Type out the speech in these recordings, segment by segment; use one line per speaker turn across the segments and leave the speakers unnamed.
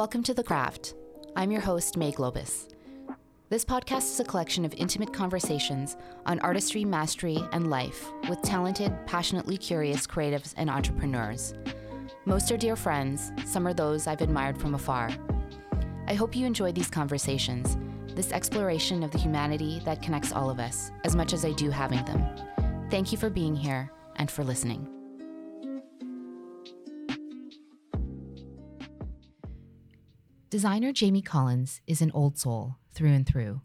Welcome to The Craft. I'm your host, May Globus. This podcast is a collection of intimate conversations on artistry, mastery, and life with talented, passionately curious creatives and entrepreneurs. Most are dear friends, some are those I've admired from afar. I hope you enjoy these conversations, this exploration of the humanity that connects all of us, as much as I do having them. Thank you for being here and for listening. Designer Jamie Collins is an old soul through and through.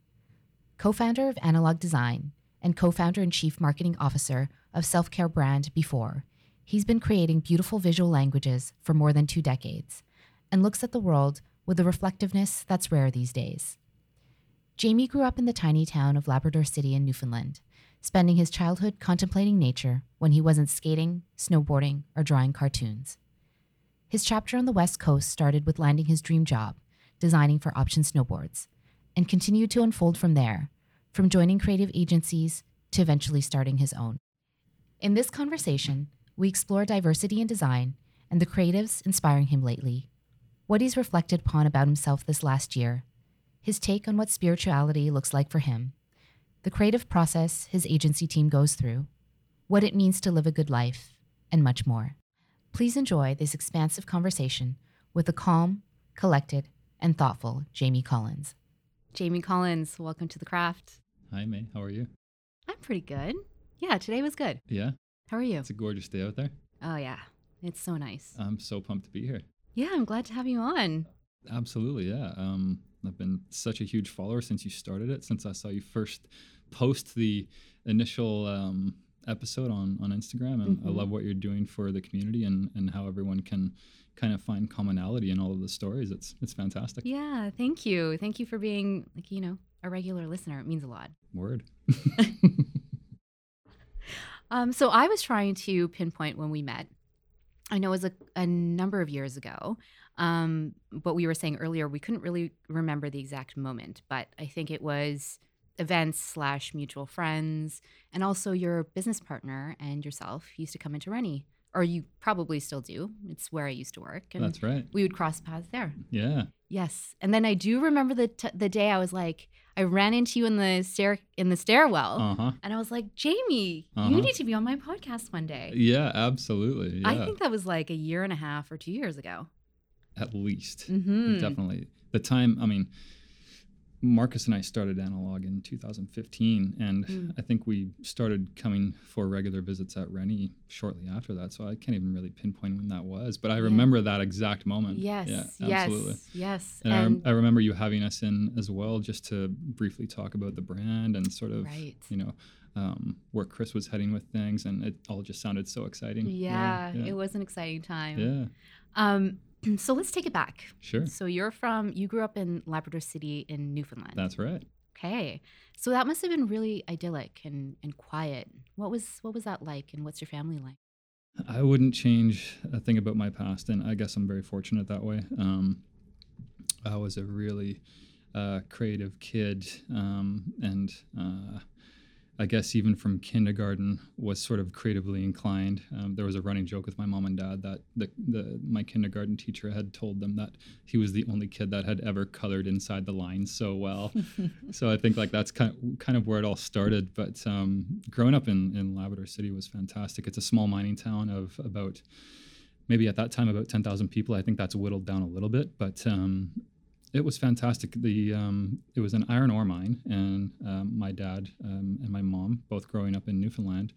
Co founder of Analog Design and co founder and chief marketing officer of self care brand Before, he's been creating beautiful visual languages for more than two decades and looks at the world with a reflectiveness that's rare these days. Jamie grew up in the tiny town of Labrador City in Newfoundland, spending his childhood contemplating nature when he wasn't skating, snowboarding, or drawing cartoons. His chapter on the West Coast started with landing his dream job, designing for Option Snowboards, and continued to unfold from there, from joining creative agencies to eventually starting his own. In this conversation, we explore diversity in design and the creatives inspiring him lately, what he's reflected upon about himself this last year, his take on what spirituality looks like for him, the creative process his agency team goes through, what it means to live a good life, and much more. Please enjoy this expansive conversation with the calm, collected, and thoughtful Jamie Collins. Jamie Collins, welcome to the craft.
Hi, May. How are you?
I'm pretty good. Yeah, today was good.
Yeah.
How are you?
It's a gorgeous day out there.
Oh, yeah. It's so nice.
I'm so pumped to be here.
Yeah, I'm glad to have you on.
Absolutely. Yeah. Um, I've been such a huge follower since you started it, since I saw you first post the initial um, episode on on Instagram, and mm-hmm. I love what you're doing for the community and and how everyone can kind of find commonality in all of the stories. It's it's fantastic.
Yeah, thank you, thank you for being like you know a regular listener. It means a lot.
Word.
um, so I was trying to pinpoint when we met. I know it was a, a number of years ago, um, but we were saying earlier we couldn't really remember the exact moment, but I think it was events slash mutual friends, and also your business partner and yourself used to come into Rennie, or you probably still do. It's where I used to work.
And That's right.
We would cross paths there.
Yeah.
Yes, and then I do remember the t- the day I was like, I ran into you in the stair in the stairwell, uh-huh. and I was like, Jamie, uh-huh. you need to be on my podcast one day.
Yeah, absolutely. Yeah.
I think that was like a year and a half or two years ago.
At least, mm-hmm. definitely. The time, I mean Marcus and I started Analog in 2015, and mm. I think we started coming for regular visits at Rennie shortly after that. So I can't even really pinpoint when that was, but I yeah. remember that exact moment.
Yes, yeah, absolutely. Yes, yes.
And, and I, rem- I, remember you having us in as well, just to briefly talk about the brand and sort of, right. you know, um, where Chris was heading with things, and it all just sounded so exciting.
Yeah, yeah, it was an exciting time.
Yeah.
Um, so let's take it back.
Sure.
So you're from, you grew up in Labrador City in Newfoundland.
That's right.
Okay. So that must have been really idyllic and, and quiet. What was what was that like and what's your family like?
I wouldn't change a thing about my past, and I guess I'm very fortunate that way. Um, I was a really uh, creative kid, um, and uh, I guess even from kindergarten was sort of creatively inclined. Um, there was a running joke with my mom and dad that the, the, my kindergarten teacher had told them that he was the only kid that had ever colored inside the lines so well. so I think like that's kind of, kind of where it all started. But um, growing up in, in Labrador City was fantastic. It's a small mining town of about maybe at that time about 10,000 people. I think that's whittled down a little bit, but um, it was fantastic. The um, it was an iron ore mine, and um, my dad um, and my mom, both growing up in Newfoundland,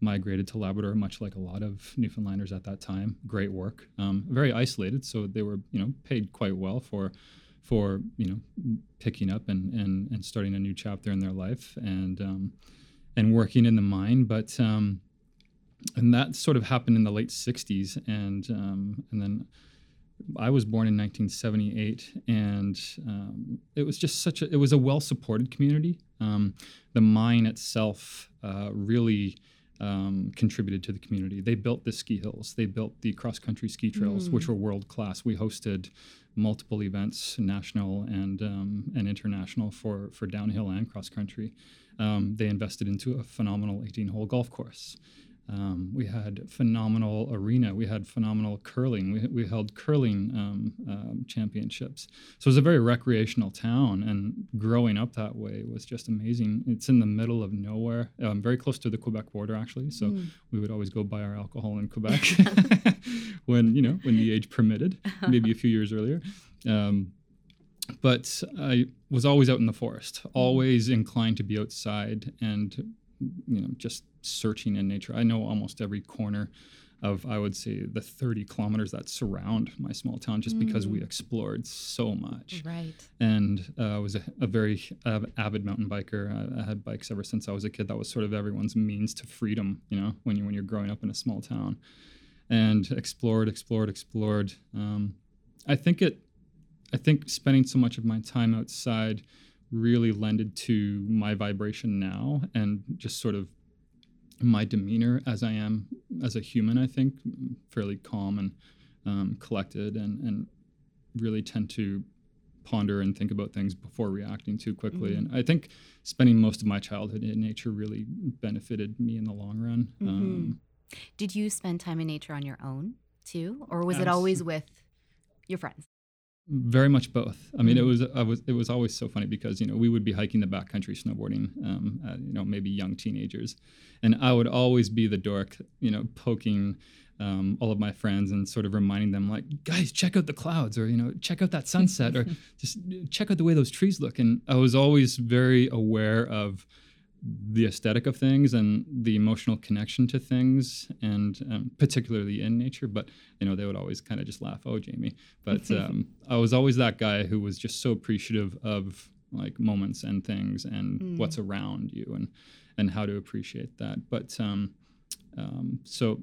migrated to Labrador, much like a lot of Newfoundlanders at that time. Great work, um, very isolated, so they were you know paid quite well for for you know picking up and and, and starting a new chapter in their life and um, and working in the mine, but. Um, and that sort of happened in the late 60s and and then I was born in 1978, and um, it was just such a it was a well supported community. Um, the mine itself uh, really um, contributed to the community. They built the ski hills, they built the cross country ski trails, mm. which were world class. We hosted multiple events, national and um, and international for for downhill and cross country. Um, they invested into a phenomenal 18 hole golf course. Um, we had phenomenal arena. We had phenomenal curling. We, we held curling um, um, championships. So it was a very recreational town, and growing up that way was just amazing. It's in the middle of nowhere, um, very close to the Quebec border, actually. So mm. we would always go buy our alcohol in Quebec when you know when the age permitted, maybe a few years earlier. Um, but I was always out in the forest, mm. always inclined to be outside and you know just searching in nature. I know almost every corner of I would say the 30 kilometers that surround my small town just mm. because we mm. explored so much.
Right.
And uh, I was a, a very avid mountain biker. I, I, had bikes ever since I was a kid. That was sort of everyone's means to freedom, you know, when you when you're growing up in a small town. And explored, explored, explored. Um, I think it I think spending so much of my time outside really lended to my vibration now and just sort of my demeanor as I am as a human, I think, fairly calm and um, collected and, and really tend to ponder and think about things before reacting too quickly. Mm-hmm. And I think spending most of my childhood in nature really benefited me in the long run. Mm-hmm. Um,
Did you spend time in nature on your own too? Or was it always with your friends?
Very much both. I mean, it was I was it was always so funny because you know we would be hiking the backcountry snowboarding, um, at, you know maybe young teenagers, and I would always be the dork, you know, poking um, all of my friends and sort of reminding them like, guys, check out the clouds, or you know, check out that sunset, or just check out the way those trees look. And I was always very aware of the aesthetic of things and the emotional connection to things and um, particularly in nature but you know they would always kind of just laugh oh jamie but um, i was always that guy who was just so appreciative of like moments and things and mm. what's around you and and how to appreciate that but um, um, so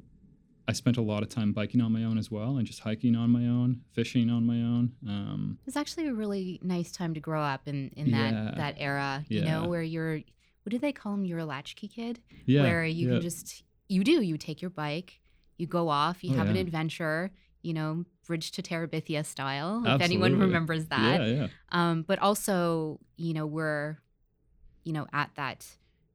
I spent a lot of time biking on my own as well, and just hiking on my own, fishing on my own. Um,
it's actually a really nice time to grow up in in that yeah, that era, you yeah. know, where you're what do they call them? You're a latchkey kid,
yeah,
where you
yeah.
can just you do you take your bike, you go off, you oh, have yeah. an adventure, you know, bridge to Terabithia style, Absolutely. if anyone remembers that.
Yeah, yeah.
Um, but also, you know, we're, you know, at that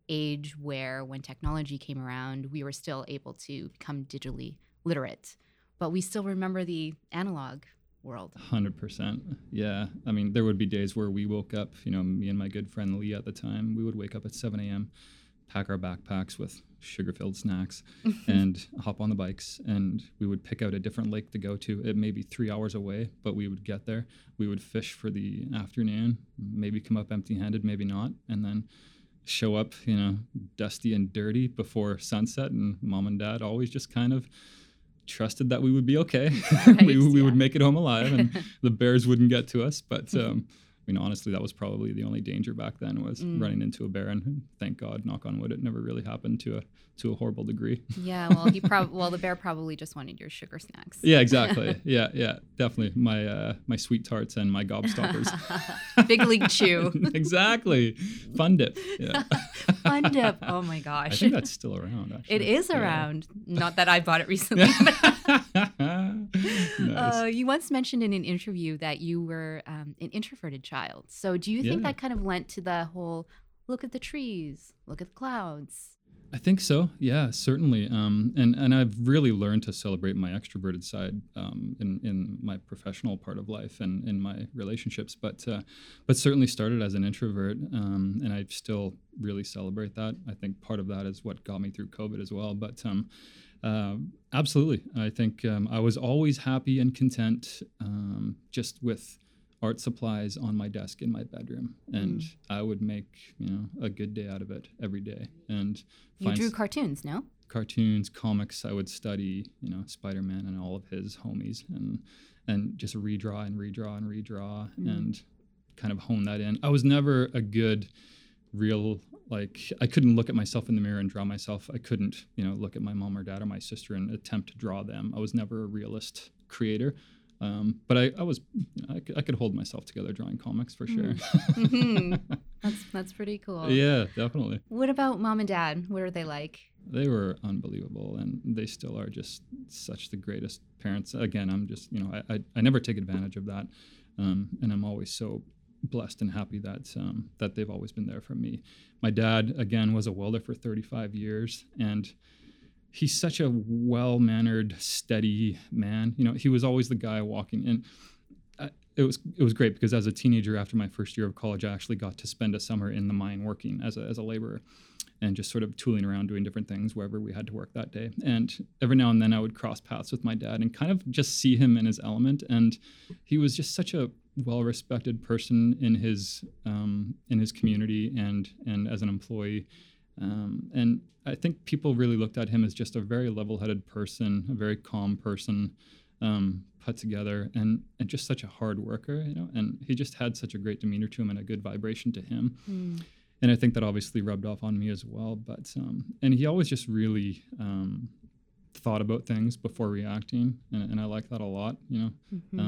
age where when technology came around, we were still able to become digitally literate, but we still remember the analog world.
100%. Yeah. I mean, there would be days where we woke up, you know, me and my good friend Lee at the time, we would wake up at 7 a.m., pack our backpacks with sugar filled snacks, and hop on the bikes. And we would pick out a different lake to go to. It may be three hours away, but we would get there. We would fish for the afternoon, maybe come up empty handed, maybe not. And then show up, you know, dusty and dirty before sunset. And mom and dad always just kind of trusted that we would be okay. We, we would make it home alive and the bears wouldn't get to us. But um, mean, honestly, that was probably the only danger back then was mm. running into a bear. And thank God, knock on wood, it never really happened to a to a horrible degree.
Yeah, well, he probably well, the bear probably just wanted your sugar snacks.
Yeah, exactly. yeah, yeah, definitely. My uh, my sweet tarts and my gobstoppers.
Big league chew.
exactly. Fun dip. Yeah.
Fun dip. Oh my gosh.
I think that's still around. Actually.
It is around. Yeah. Not that I bought it recently. Nice. uh, you once mentioned in an interview that you were um, an introverted child. So do you think yeah. that kind of lent to the whole look at the trees, look at the clouds?
I think so. Yeah, certainly. Um, and and I've really learned to celebrate my extroverted side um, in in my professional part of life and in my relationships. But uh, but certainly started as an introvert, um, and I still really celebrate that. I think part of that is what got me through COVID as well. But um, absolutely, I think um, I was always happy and content um, just with art supplies on my desk in my bedroom. And mm. i would make you know a good day out of it every day. And
you drew cartoons no?
Cartoons comics i would study you know spider-man and all of his homies and and just redraw and redraw and redraw mm. and kind of hone that in. I was never a good real like i couldn't look at myself in the mirror and draw myself i couldn't you know look at my mom or dad or my sister and attempt to draw them i was never a realist creator um, but I, I was, you know, I, could, I, could, hold myself together drawing comics for sure.
mm-hmm. That's that's pretty cool.
Yeah, definitely.
What about mom and dad? What are they like?
They were unbelievable, and they still are just such the greatest parents. Again, I'm just, you know, I, I, I never take advantage of that, um, and I'm always so blessed and happy that um, that they've always been there for me. My dad, again, was a welder for 35 years, and he's such a well mannered, steady man. You know, he was always the guy walking in. Uh, it was it was great because as a teenager, after my first year of college, I actually got to spend a summer in the mine working as a as a laborer, and just sort of tooling around doing different things wherever we had to work that day. And every now and then, I would cross paths with my dad and kind of just see him in his element. And he was just such a well respected person in his um, in his community and and as an employee. Um, and I think people really looked at him as just a very level-headed person, a very calm person, um, put together, and and just such a hard worker, you know. And he just had such a great demeanor to him and a good vibration to him. Mm. And I think that obviously rubbed off on me as well. But um, and he always just really um, thought about things before reacting, and, and, I like that a lot. You know, mm-hmm.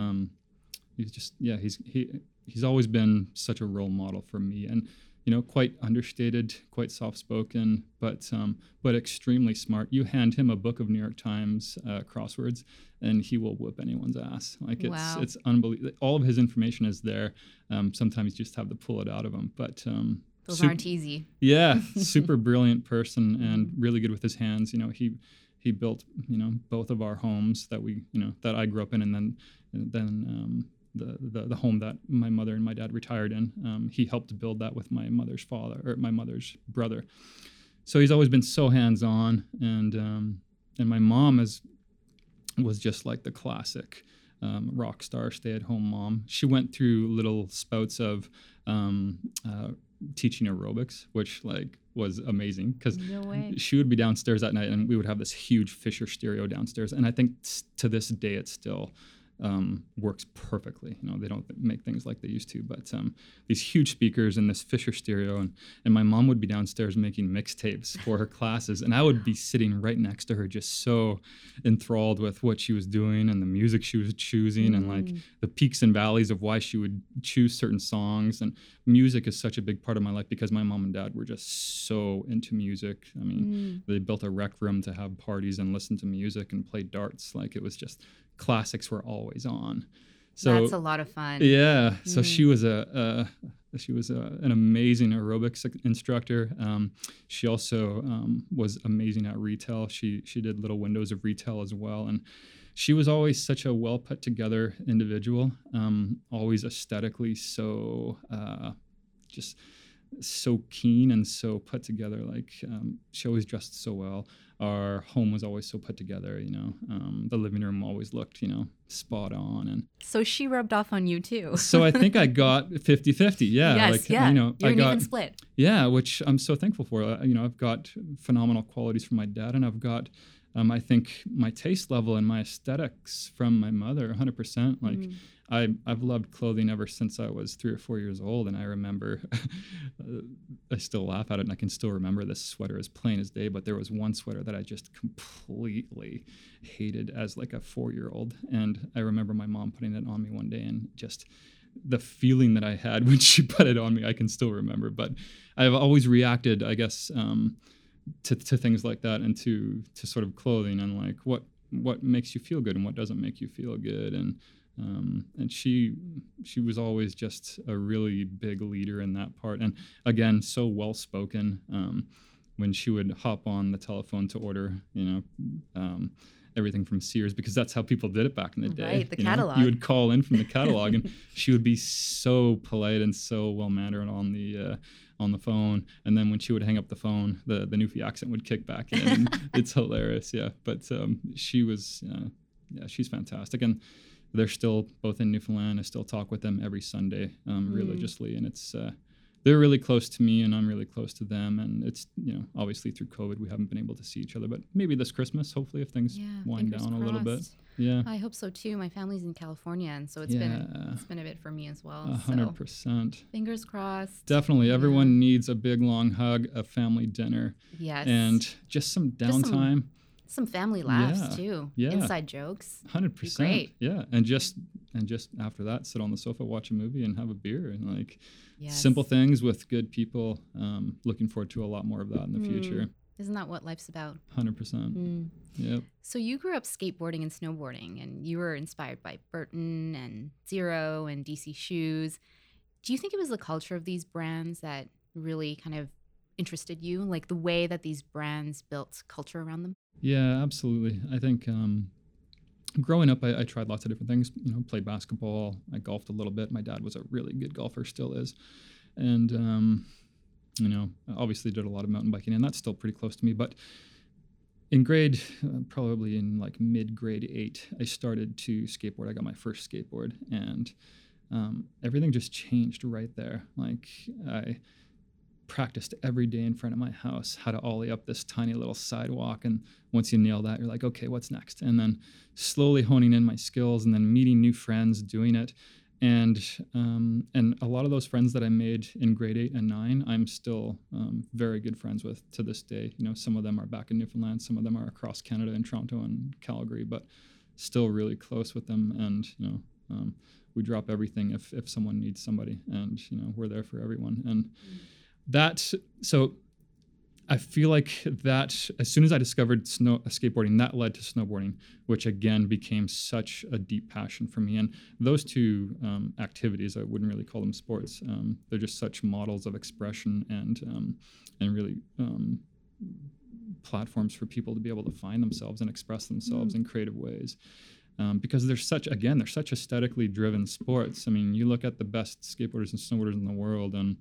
He's just yeah, he's he he's always been such a role model for me, and you know, quite understated, quite soft-spoken, but um, but extremely smart. You hand him a book of New York Times uh, crosswords, and he will whoop anyone's ass. Like it's wow. it's unbelievable. All of his information is there. Um, sometimes you just have to pull it out of him, but um,
those super, aren't easy.
Yeah, super brilliant person and really good with his hands. You know, he he built you know both of our homes that we you know that I grew up in, and then and then um, the, the, the home that my mother and my dad retired in. Um, he helped build that with my mother's father or my mother's brother. So he's always been so hands on, and um, and my mom is was just like the classic um, rock star, stay at home mom. She went through little spouts of um, uh, teaching aerobics, which like was amazing because no she would be downstairs at night and we would have this huge Fisher stereo downstairs, and I think to this day it's still um, works perfectly. You know, they don't make things like they used to, but um, these huge speakers and this Fisher stereo, and and my mom would be downstairs making mixtapes for her classes, and I would be sitting right next to her, just so enthralled with what she was doing and the music she was choosing, mm. and like mm. the peaks and valleys of why she would choose certain songs. And music is such a big part of my life because my mom and dad were just so into music. I mean, mm. they built a rec room to have parties and listen to music and play darts. Like it was just classics were always on.
So that's a lot of fun.
Yeah. So mm. she was a, a she was a, an amazing aerobics instructor. Um, she also um, was amazing at retail. She she did little windows of retail as well, and she was always such a well put together individual. Um, always aesthetically so uh, just so keen and so put together. Like um, she always dressed so well. Our home was always so put together. You know, um, the living room always looked, you know, spot on. And
so she rubbed off on you too.
so I think I got 50-50. Yeah,
yes,
like
yeah.
you know,
You're
I got
even split.
Yeah, which I'm so thankful for. Uh, you know, I've got phenomenal qualities from my dad, and I've got um, I think my taste level and my aesthetics from my mother, 100%. Like, mm. I, I've loved clothing ever since I was three or four years old. And I remember, I still laugh at it and I can still remember this sweater as plain as day. But there was one sweater that I just completely hated as like a four year old. And I remember my mom putting it on me one day and just the feeling that I had when she put it on me, I can still remember. But I've always reacted, I guess, um, to, to things like that and to, to sort of clothing and like what, what makes you feel good and what doesn't make you feel good. And, um, and she she was always just a really big leader in that part and again so well spoken um, when she would hop on the telephone to order you know um, everything from Sears because that's how people did it back in the day.
Right, the
you
catalog.
Know? You would call in from the catalog, and she would be so polite and so well mannered on the uh, on the phone. And then when she would hang up the phone, the the Newfie accent would kick back in. it's hilarious, yeah. But um, she was, uh, yeah, she's fantastic, and they're still both in Newfoundland. I still talk with them every Sunday um, mm. religiously, and it's uh, they're really close to me, and I'm really close to them. And it's you know obviously through COVID we haven't been able to see each other, but maybe this Christmas, hopefully, if things
yeah,
wind down
crossed.
a little bit. Yeah,
I hope so too. My family's in California, and so it's yeah. been it's been a bit for me as well.
hundred so percent.
Fingers crossed.
Definitely, everyone needs a big long hug, a family dinner,
yes,
and just some downtime. Some
family laughs yeah. too. Yeah. Inside jokes.
Hundred percent. Yeah. And just and just after that, sit on the sofa, watch a movie, and have a beer, and like yes. simple things with good people. Um, looking forward to a lot more of that in the mm. future.
Isn't that what life's about?
Hundred percent. Mm. Yep.
So you grew up skateboarding and snowboarding, and you were inspired by Burton and zero and DC Shoes. Do you think it was the culture of these brands that really kind of interested you, like the way that these brands built culture around them?
Yeah, absolutely. I think um, growing up, I, I, tried lots of different things. You know, played basketball. I golfed a little bit. My dad was a really good golfer, still is, and um, you know, obviously did a lot of mountain biking, and that's still pretty close to me. But in grade, uh, probably in like mid grade eight, I started to skateboard. I got my first skateboard, and um, everything just changed right there. Like I practiced every day in front of my house how to ollie up this tiny little sidewalk. And once you nail that, you're like, okay, what's next? And then slowly honing in my skills and then meeting new friends doing it. And um, and a lot of those friends that I made in grade eight and nine, I'm still um, very good friends with to this day. You know, some of them are back in Newfoundland, some of them are across Canada in Toronto and Calgary, but still really close with them. And you know, um, we drop everything if if someone needs somebody, and you know, we're there for everyone. And mm-hmm that so I feel like that as soon as I discovered snow skateboarding, that led to snowboarding, which again became such a deep passion for me. And those two um, activities, I wouldn't really call them sports. Um, they're just such models of expression and um, and really um, platforms for people to be able to find themselves and express themselves mm. in creative ways. Um, because they're such again they're such aesthetically driven sports. I mean, you look at the best skateboarders and snowboarders in the world, and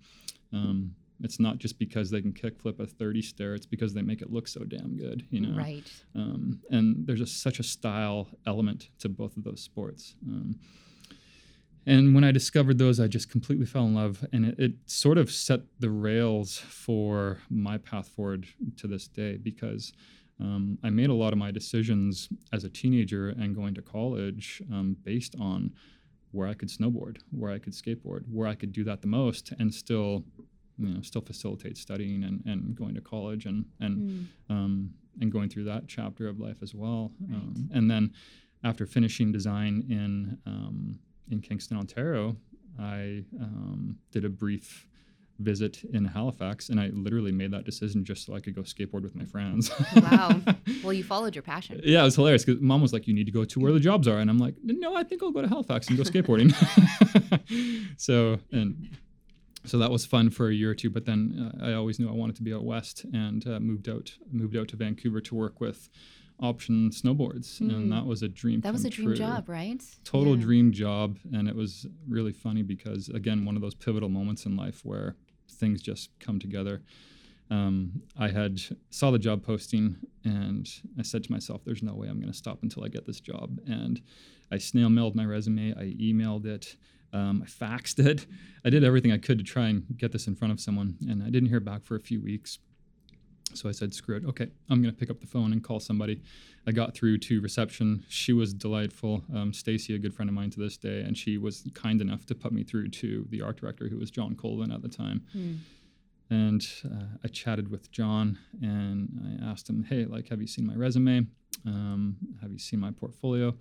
um, it's not just because they can kickflip a 30 stair; it's because they make it look so damn good, you know.
Right.
Um, and there's just such a style element to both of those sports. Um, and when I discovered those, I just completely fell in love, and it, it, sort of set the rails for my path forward to this day because um, I made a lot of my decisions as a teenager and going to college um, based on where I could snowboard, where I could skateboard, where I could do that the most, and still you know still facilitate studying and, and going to college and and mm. um, and going through that chapter of life as well. Right. Um, and then after finishing design in um, in Kingston, Ontario, I um, did a brief visit in Halifax, and I literally made that decision just so I could go skateboard with my friends.
wow. Well, you followed your passion.
Yeah, it was hilarious because mom was like, "You need to go to where the jobs are," and I'm like, "No, I think I'll go to Halifax and go skateboarding." so, and so that was fun for a year or two. But then uh, I always knew I wanted to be out west, and uh, moved out moved out to Vancouver to work with Option Snowboards, mm. and hmm. that was a dream.
That was a dream
true.
job, right?
Total yeah. dream job, and it was really funny because again, one of those pivotal moments in life where things just come together. Um, I had saw the job posting and I said to myself, "There's no way I'm going to stop until I get this job." And I snail mailed my resume. I emailed it. Um, I faxed it. I did everything I could to try and get this in front of someone, and I didn't hear back for a few weeks. So I said, screw it. Okay, I'm going to pick up the phone and call somebody. I got through to reception. She was delightful. Um, Stacy, a good friend of mine to this day, and she was kind enough to put me through to the art director, who was John Colvin at the time. Mm. And uh, I chatted with John and I asked him, hey, like, have you seen my resume? Um, have you seen my portfolio?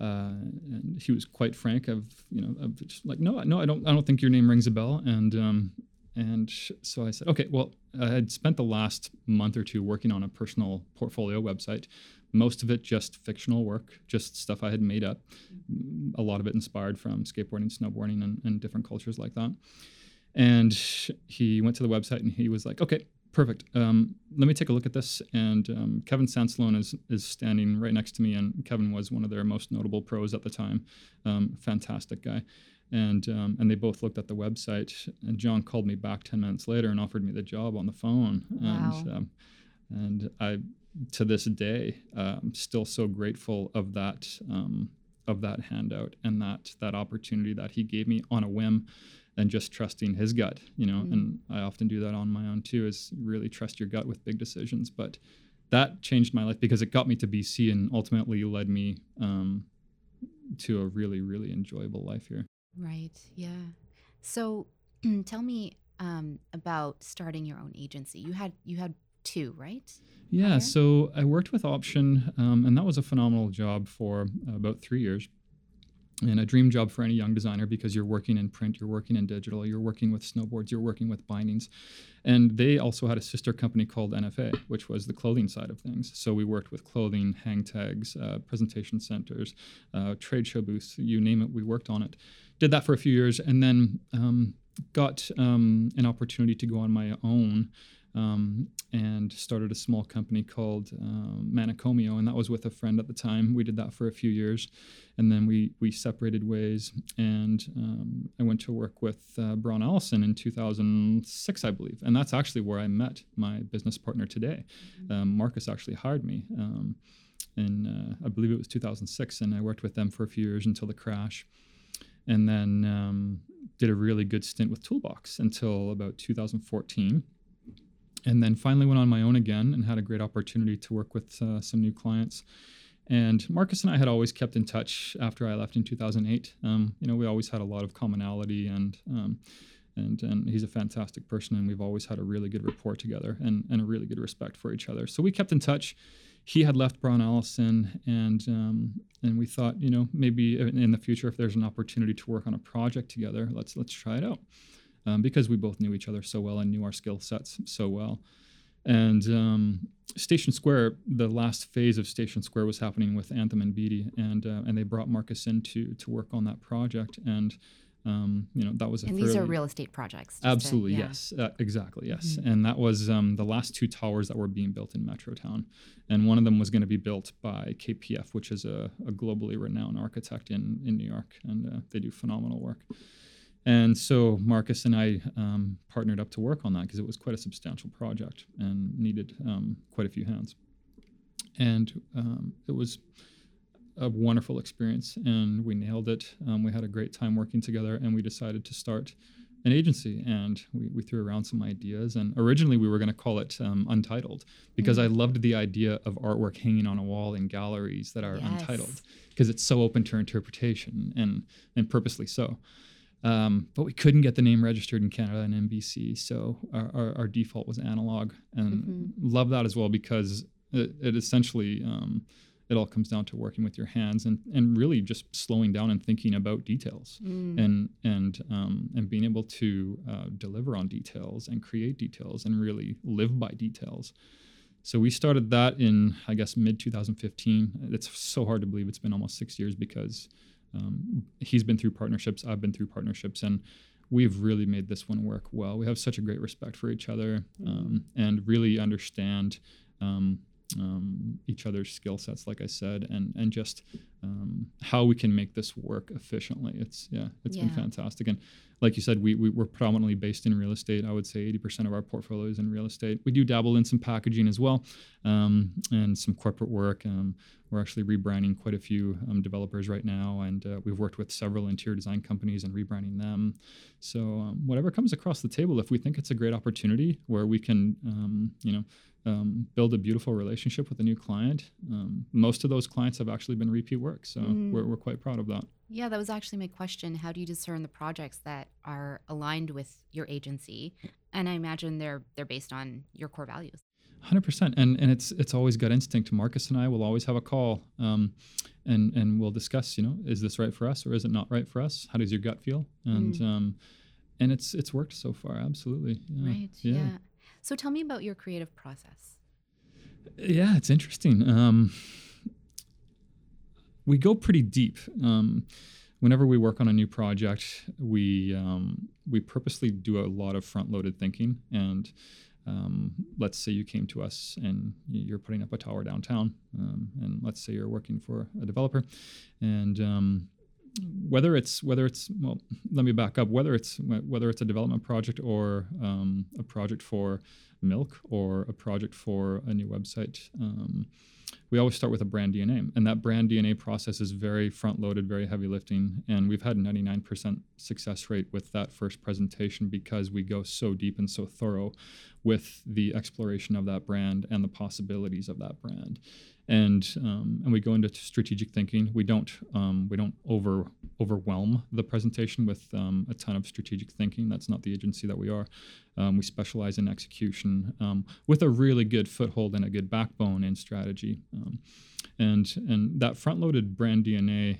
Uh, and he was quite frank of you know of like no no I don't I don't think your name rings a bell. And um, and so I said okay well I had spent the last month or two working on a personal portfolio website most of it just fictional work just stuff I had made up a lot of it inspired from skateboarding snowboarding and, and different cultures like that. And he went to the website and he was like okay Perfect. Um, let me take a look at this. And um, Kevin Sansalone is is standing right next to me, and Kevin was one of their most notable pros at the time. Um, fantastic guy. And um, and they both looked at the website. And John called me back ten minutes later and offered me the job on the phone.
Wow.
And um, and I to this day I'm still so grateful of that um, of that handout and that that opportunity that he gave me on a whim and just trusting his gut, you know. Mm. And I often do that on my own too, is really trust your gut with big decisions. But that changed my life because it got me to BC and ultimately led me um, to a really, really enjoyable life here.
Right. Yeah. So tell me um, about starting your own agency. You had you had two, right?
Yeah. So I worked with Option, um, and that was a phenomenal job for about three years and a dream job for any young designer because you're working in print, you're working in digital, you're working with snowboards, you're working with bindings. And they also had a sister company called NFA, which was the clothing side of things. So we worked with clothing, hang tags, uh, presentation centers, uh, trade show booths, you name it, we worked on it. Did that for a few years and then um, got um, an opportunity to go on my own um, and started a small company called um, Manicomio, and that was with a friend at the time. We did that for a few years, and then we we separated ways, and um, I went to work with uh, Braun Allison in 2006, I believe, and that's actually where I met my business partner today. Mm-hmm. Um, Marcus actually hired me. Um, in uh, I believe it was 2006, and I worked with them for a few years until the crash, and then um, did a really good stint with Toolbox until about 2014 and then finally went on my own again and had a great opportunity to work with uh, some new clients. And Marcus and I had always kept in touch after I left in 2008. Um, you know, we always had a lot of commonality, and um, and and he's a fantastic person, and we've always had a really good rapport together and and a really good respect for each other. So we kept in touch. He had left Braun Allison, and um, and we thought, you know, maybe in the future, if there's an opportunity to work on a project together, let's let's try it out um, because we both knew each other so well and knew our skill sets so well. And um, Station Square, the last phase of Station Square was happening with Anthem and Beedie, and uh, and they brought Marcus in to to work on that project. And um, you know that was a
and these are real estate projects.
Absolutely, to, yeah. yes, uh, exactly, yes. Mm-hmm. And that was um, the last two towers that were being built in Metrotown, and one of them was going to be built by KPF, which is a, a, globally renowned architect in in New York, and uh, they do phenomenal work. And so Marcus and I um, partnered up to work on that because it was quite a substantial project and needed um, quite a few hands. And um, it was a wonderful experience, and we nailed it. Um, we had a great time working together, and we decided to start an agency. And we, we threw around some ideas. And originally, we were going to call it um, Untitled because mm-hmm. I loved the idea of artwork hanging on a wall in galleries that are yes. untitled because it's so open to interpretation and and purposely so. Um, but we couldn't get the name registered in Canada and NBC, so our, our, our default was analog, and mm-hmm. love that as well because it, it essentially um, it all comes down to working with your hands and, and really just slowing down and thinking about details mm. and and um, and being able to uh, deliver on details and create details and really live by details. So we started that in I guess mid 2015. It's so hard to believe it's been almost six years because um, he's been through partnerships, I've been through partnerships, and we've really made this one work well. We have such a great respect for each other um, and really understand um, um, each other's skill sets, like I said, and and just um, how we can make this work efficiently. It's yeah, it's yeah. been fantastic. And like you said, we, we we're predominantly based in real estate. I would say 80% of our portfolio is in real estate. We do dabble in some packaging as well, um, and some corporate work. Um, we're actually rebranding quite a few um, developers right now, and uh, we've worked with several interior design companies and rebranding them. So um, whatever comes across the table, if we think it's a great opportunity where we can, um, you know um, build a beautiful relationship with a new client. Um, most of those clients have actually been repeat work, so mm. we're, we're quite proud of that.
Yeah, that was actually my question. How do you discern the projects that are aligned with your agency? And I imagine they're they're based on your core values.
Hundred percent, and and it's it's always gut instinct. Marcus and I will always have a call, um, and and we'll discuss. You know, is this right for us or is it not right for us? How does your gut feel? And mm. um, and it's it's worked so far. Absolutely.
Yeah. Right. yeah. yeah. So tell me about your creative process.
Yeah, it's interesting. Um, we go pretty deep. Um, whenever we work on a new project, we um, we purposely do a lot of front-loaded thinking. And um, let's say you came to us and you're putting up a tower downtown, um, and let's say you're working for a developer, and um, whether it's whether it's well let me back up. Whether it's whether it's a development project or um, a project for milk or a project for a new website um, we always start with a brand dna and that brand dna process is very front loaded very heavy lifting. And we've had 99% success rate with that first presentation because we go so deep and so thorough with the exploration of that brand and the possibilities of that brand and um, and we go into strategic thinking. We don't um, we don't over overwhelm the presentation with um, a ton of strategic thinking. That's not the agency that we are. Um, we specialize in execution um, with a really good foothold and a good backbone in strategy. Um, and and that front-loaded brand DNA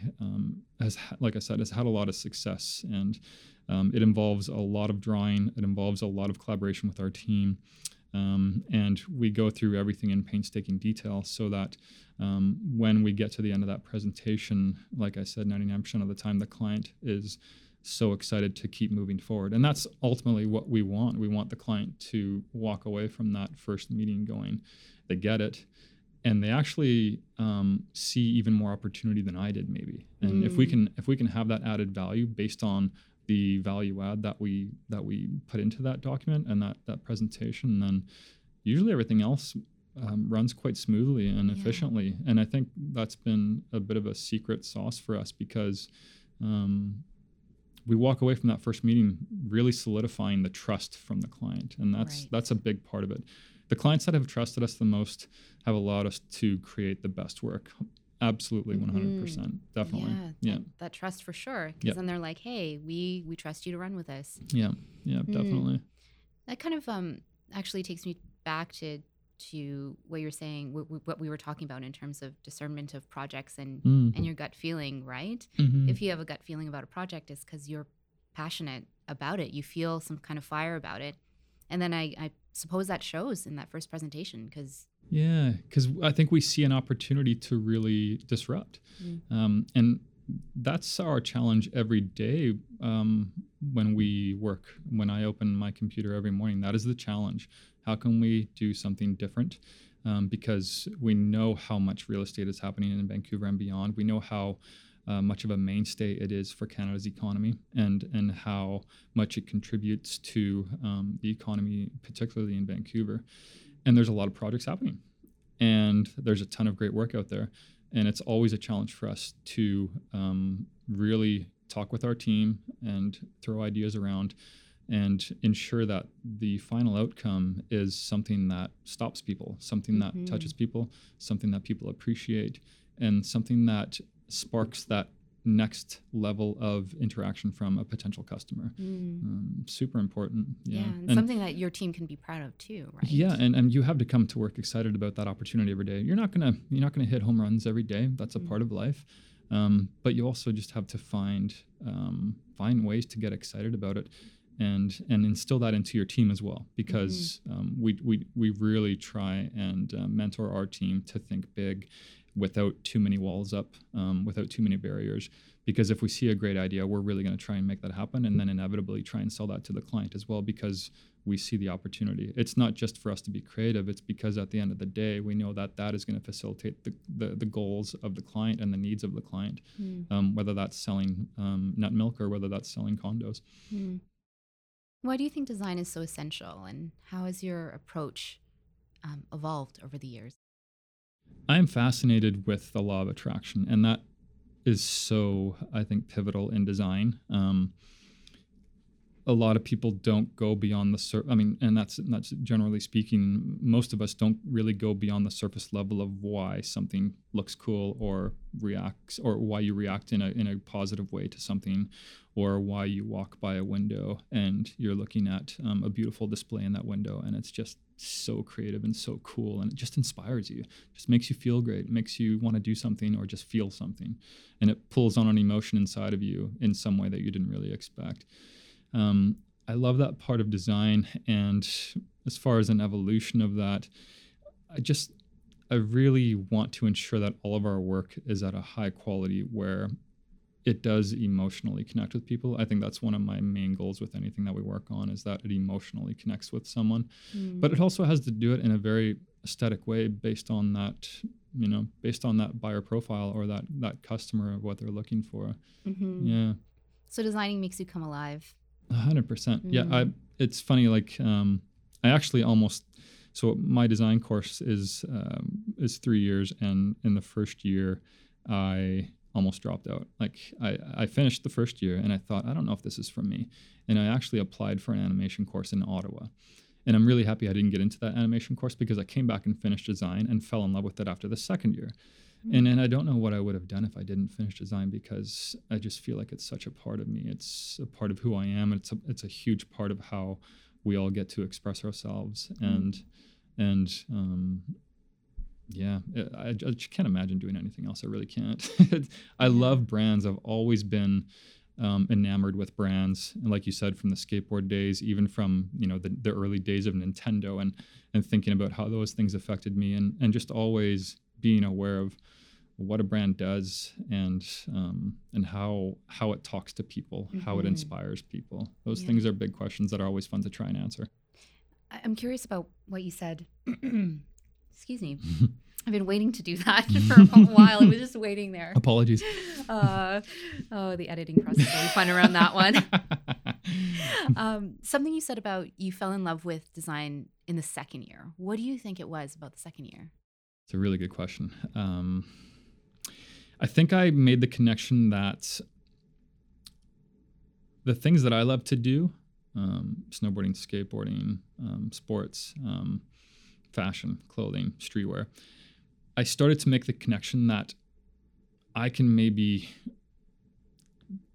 has, like I said, has had a lot of success and. it involves a lot of drawing. It involves a lot of collaboration with our team. Um, and we go through everything in painstaking detail so that um, when we get to the end of that presentation, like I said, 99% of the time the client is so excited to keep moving forward. And that's ultimately what we want. We want the client to walk away from that first meeting going, they get it. And they actually um, see even more opportunity than I did, maybe. And mm. if we mm. can, if we can have that added value based on the value add that we that we put into that document and that that presentation, then usually everything else um, runs quite smoothly and yeah. efficiently. And I think that's been a bit of a secret sauce for us because um, we walk away from that first meeting really solidifying the trust from the client and that's right. that's a big part of it the clients that have trusted us the most have allowed us to create the best work absolutely 100% mm-hmm. definitely
yeah, yeah. That, that, trust for sure because then they're like hey we we trust you to run with us
yeah yeah mm. definitely
that kind of um actually takes me back to to what you're saying, what we were talking about in terms of discernment of projects and mm. and your gut feeling, right? Mm-hmm. If you have a gut feeling about a project, it's because you're passionate about it. You feel some kind of fire about it, and then I, I suppose that shows in that first presentation because
yeah, because I think we see an opportunity to really disrupt, mm. um, and that's our challenge every day um, when we work. When I open my computer every morning, that is the challenge. How can we do something different? Um, because we know how much real estate is happening in Vancouver and beyond. We know how uh, much of a mainstay it is for Canada's economy and and how much it contributes to um, the economy, particularly in Vancouver. And there's a lot of projects happening, and there's a ton of great work out there. And it's always a challenge for us to um, really talk with our team and throw ideas around and ensure that the final outcome is something that stops people, something mm-hmm. that touches people, something that people appreciate, and something that sparks that next level of interaction from a potential customer. Mm. Um, super important.
Yeah, yeah and, and, something that your team can be proud of too, right?
Yeah, and, and you have to come to work excited about that opportunity every day. You're not gonna you're not gonna hit home runs every day. That's a mm. part of life. Um, but you also just have to find um, find ways to get excited about it and and instill that into your team as well because mm-hmm. um, we, we we really try and uh, mentor our team to think big without too many walls up um, without too many barriers because if we see a great idea we're really going to try and make that happen and then inevitably try and sell that to the client as well because we see the opportunity it's not just for us to be creative it's because at the end of the day we know that that is going to facilitate the, the, the, goals of the client and the needs of the client mm. um, whether that's selling um, nut milk or whether that's selling condos mm.
Why do you think design is so essential, and how has your approach um, evolved over the years?
I'm fascinated with the law of attraction, and that is so, I think, pivotal in design. Um, a lot of people don't go beyond the sur- I mean, and that's that's generally speaking, most of us don't really go beyond the surface level of why something looks cool or reacts or why you react in a in a positive way to something or why you walk by a window and you're looking at um, a beautiful display in that window and it's just so creative and so cool and it just inspires you. Just makes you feel great makes you want to do something or just feel something. And it pulls on an emotion inside of you in some way that you didn't really expect um, I love that part of design. And as far as an evolution of that, I just, I really want to ensure that all of our work is at a high quality where it does emotionally connect with people. I think that's one of my main goals with anything that we work on is that it emotionally connects with someone. Mm. But it also has to do it in a very aesthetic way based on that, you know, based on that buyer profile or that that customer of what they're looking for. Mm-hmm. Yeah.
So designing makes you come alive
hundred percent. Yeah, I. Mm. It's funny. Like, um, I actually almost. So my design course is um, is three years, and in the first year, I almost dropped out. Like, I I finished the first year, and I thought, I don't know if this is for me, and I actually applied for an animation course in Ottawa. And I'm really happy I didn't get into that animation course because I came back and finished design and fell in love with it after the second year. Mm-hmm. And and I don't know what I would have done if I didn't finish design because I just feel like it's such a part of me. It's a part of who I am. It's a it's a huge part of how we all get to express ourselves mm-hmm. and and um, yeah, I, I just can't imagine doing anything else. I really can't. I love brands. I've always been um, enamored with brands, and like you said, from the skateboard days, even from you know the, the early days of Nintendo, and and thinking about how those things affected me, and and just always being aware of what a brand does and um, and how how it talks to people, mm-hmm. how it mm-hmm. inspires people. Those yeah. things are big questions that are always fun to try and answer.
I'm curious about what you said. Excuse me. I've been waiting to do that for a while. I was just waiting there.
Apologies.
Uh, oh, the editing process will be fun around that one. um, something you said about you fell in love with design in the second year. What do you think it was about the second year?
It's a really good question. Um, I think I made the connection that the things that I love to do um, snowboarding, skateboarding, um, sports, um, fashion, clothing, streetwear I started to make the connection that I can maybe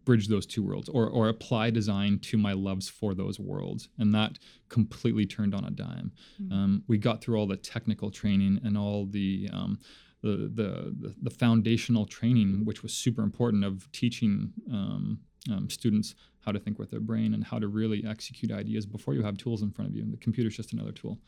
bridge those two worlds or, or apply design to my loves for those worlds. And that completely turned on a dime. Mm-hmm. Um, we got through all the technical training and all the, um, the, the, the, foundational training, which was super important of teaching um, um, students how to think with their brain and how to really execute ideas before you have tools in front of you. And the computer's just another tool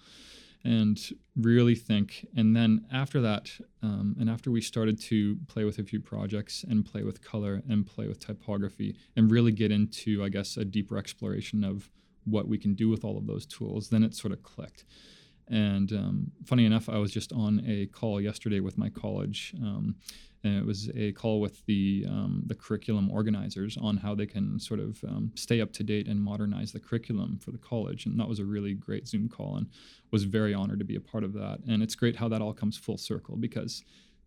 and really think. And then after that, um, and after we started to play with a few projects and play with color and play with typography and really get into, I guess, a deeper exploration of what we can do with all of those tools, then it sort of clicked. And um, funny enough, I was just on a call yesterday with my college. Um, and it was a call with the um, the curriculum organizers on how they can sort of um, stay up to date and modernize the curriculum for the college, and that was a really great Zoom call, and was very honored to be a part of that. And it's great how that all comes full circle because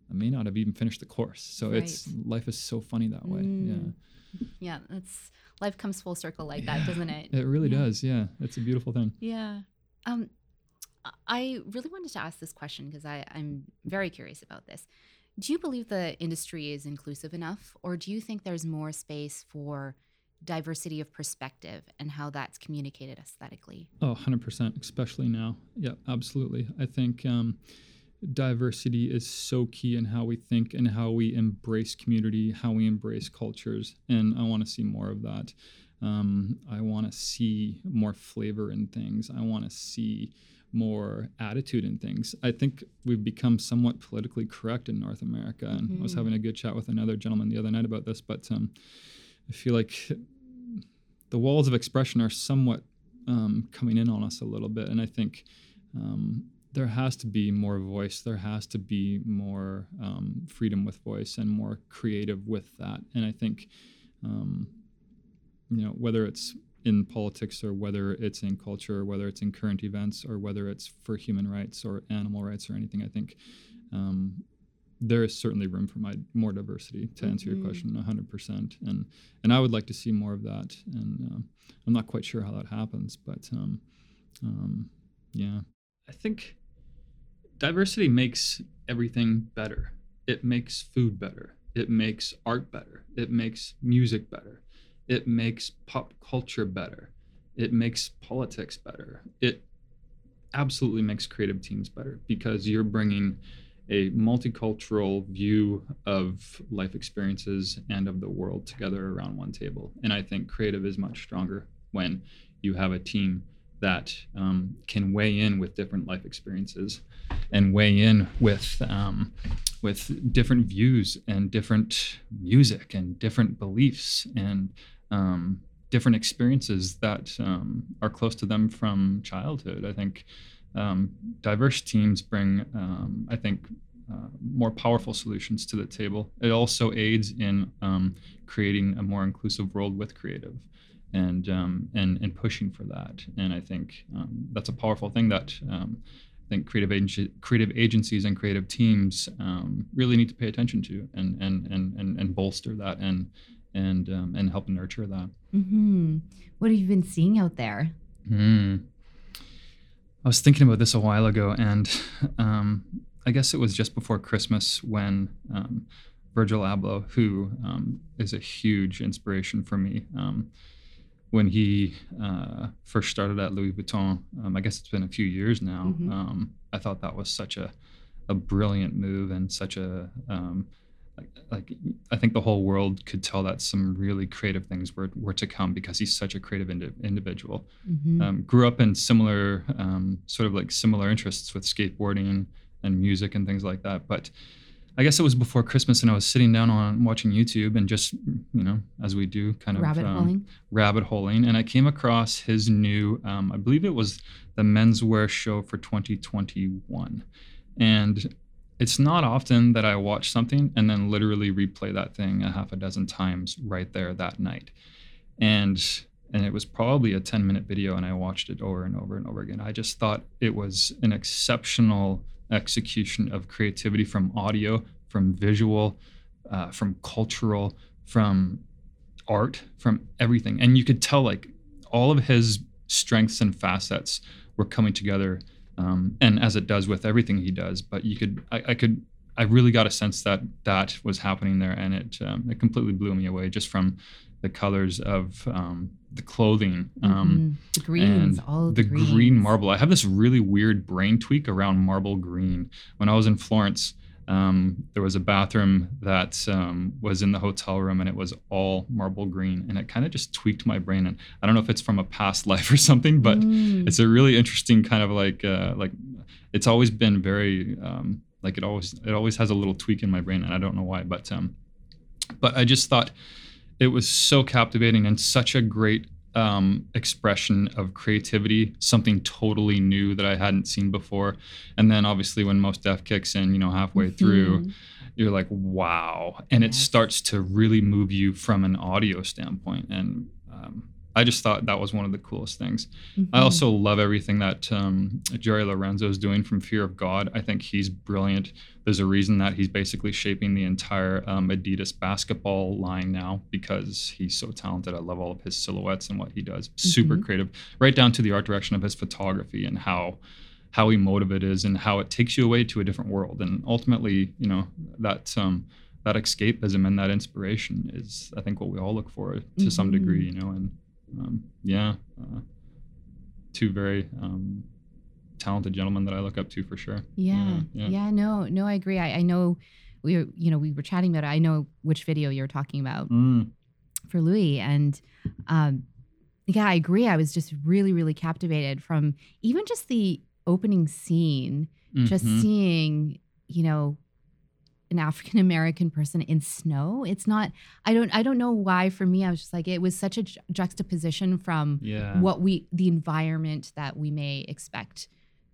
I may not have even finished the course, so right. it's life is so funny that way. Mm.
Yeah, yeah, it's life comes full circle like yeah, that, doesn't it?
It really yeah. does. Yeah, it's a beautiful thing.
Yeah. Um, I really wanted to ask this question because I'm very curious about this. Do you believe the industry is inclusive enough, or do you think there's more space for diversity of perspective and how that's communicated aesthetically?
Oh, 100%, especially now. Yeah, absolutely. I think um, diversity is so key in how we think and how we embrace community, how we embrace cultures. And I want to see more of that. Um, I want to see more flavor in things. I want to see more attitude in things. I think we've become somewhat politically correct in North America. And mm-hmm. I was mm-hmm. having a good chat with another gentleman the other night about this, but um, I feel like the walls of expression are somewhat um, coming in on us a little bit. And I think um, there has to be more voice, there has to be more um, freedom with voice and more creative with that. And I think, um, you know, whether it's in politics or whether it's in culture or whether it's in current events or whether it's for human rights or animal rights or anything, I think um, there is certainly room for my more diversity to answer mm-hmm. your question 100% and and i would like to see more of that. And uh, i'm not quite sure how that happens but um, um, yeah. I think diversity makes everything better. It makes food better. It makes art better. It makes music better it makes pop culture better. It makes politics better. It absolutely makes creative teams better because you're bringing a multicultural view of life experiences and of the world together around one table. And I think creative is much stronger when you have a team that um, can weigh in with different life experiences and weigh in with um, with different views and different music and different beliefs and um, different experiences that um, are close to them from childhood. I think um, diverse teams bring, um, I think, uh, more powerful solutions to the table. It also aids in um, creating a more inclusive world with creative and um, and and pushing for that. And I think um, that's a powerful thing that um, I think creative creative agencies and creative teams um, really need to pay attention to and and and and, and bolster that and and um, and help nurture that.
Mm-hmm. What have you been seeing out there?
Mm. I was thinking about this a while ago, and um, I guess it was just before Christmas when Virgil Abloh, who is a huge inspiration for me when he uh, first started at Louis Vuitton, um, I guess it's been a few years now. Mm-hmm. Um, I thought that was such a, a brilliant move and such a um, like, like, I think the whole world could tell that some really creative things were, were to come because he's such a creative indi- individual. Mm-hmm. Um, grew up in similar um, sort of like similar interests with skateboarding and music and things like that, but I guess it was before Christmas, and I was sitting down on watching YouTube and just, you know, as we do, kind of
Rabbit
um,
holing.
rabbit holing, and I came across his new, um, I believe it was the menswear show for 2021, and it's not often that I watch something and then literally replay that thing a half a dozen times right there that night, and and it was probably a 10 minute video, and I watched it over and over and over again. I just thought it was an exceptional execution of creativity from audio, from visual, uh, from cultural, from art, from everything. And you could tell like all of his strengths and facets were coming together. Um, and as it does with everything he does, but you could, I, I could, I really got a sense that that was happening there, and it um, it completely blew me away just from the colors of um, the clothing. Um,
Mhm. The greens, all
the
the,
green marble. I have this really weird brain tweak around marble green. When I was in Florence, um, there was a bathroom that um, was in the hotel room, and it was all marble green, and it kind of just tweaked my brain. And I don't know if it's from a past life or something, but
Mm.
it's a really interesting kind of like uh, like it's always been very um, like it always it always has a little tweak in my brain, and I don't know why, but um, but I just thought it was so captivating and such a great um, expression of creativity, something totally new that I hadn't seen before. And then obviously when Mos Def kicks in, you know, halfway through,
Mhm.
you're like, wow. And it starts to really move you from an audio standpoint. And um, I just thought that was one of the coolest things. I
Mhm.
also love everything that um, Jerry Lorenzo is doing from Fear of God. I think he's brilliant. There's a reason that he's basically shaping the entire um, Adidas basketball line now because he's so talented. I love all of his silhouettes and what he does. Super
Mhm.
creative, right down to the art direction of his photography and how how emotive it is and how it takes you away to a different world. And ultimately, you know, that um, that escapism and that inspiration is, I think, what we all look for to some
Mhm.
degree. You know, and um, yeah, uh, two very um, talented gentlemen that I look up to for sure.
Yeah,
yeah.
yeah, no, no, I agree. I, I know we were, you know, we were chatting about it. I know which video you're talking about
Mm,
for Louis, and um, yeah, I agree. I was just really, really captivated from even just the opening scene, just
mhm.
seeing, you know, an African American person in snow. It's not. I don't. I don't know why. For me, I was just like, it was such a ju- juxtaposition from
yeah.
what we the environment that we may expect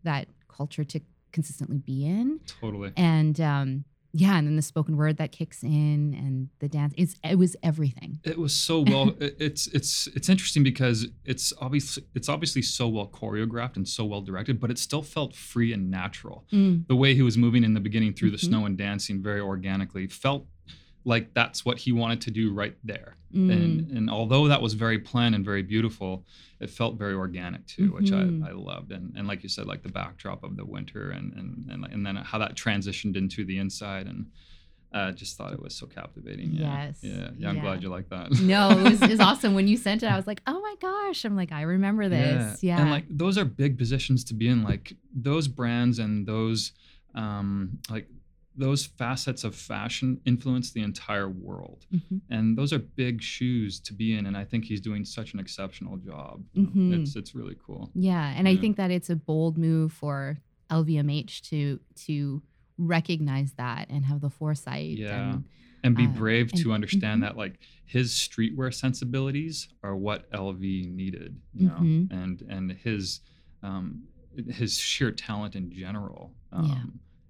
that culture to consistently be in
Totally.
and um yeah and then the spoken word that kicks in and the dance it's it was everything
It was so well. it's it's it's interesting because it's obviously it's obviously so well choreographed and so well directed, but it still felt free and natural.
Mm,
The way he was moving in the beginning through the
Mhm.
snow and dancing very organically felt like that's what he wanted to do right there.
mm,
And and although that was very planned and very beautiful, it felt very organic too, which
Mhm.
I, I loved. And and like you said, like the backdrop of the winter and and and, and then how that transitioned into the inside and. I just thought it was so captivating. Yeah.
Yes.
Yeah. Yeah. I'm
Yeah.
glad you like that.
no it was, it was awesome when you sent it i was like oh my gosh i'm like i remember this yeah,
And like those are big positions to be in. Like those brands and those um like those facets of fashion influence the entire world.
Mhm.
And those are big shoes to be in. And I think he's doing such an exceptional job.
Mhm.
It's it's really cool.
yeah and i think that it's a bold move for lvmh to to recognize that and have the foresight
Yeah.
and
And be
Uh,
brave
and-
to understand
mhm.
that like his streetwear sensibilities are what LV needed, you know,
Mhm.
and and his um his sheer talent in general. Um,
Yeah.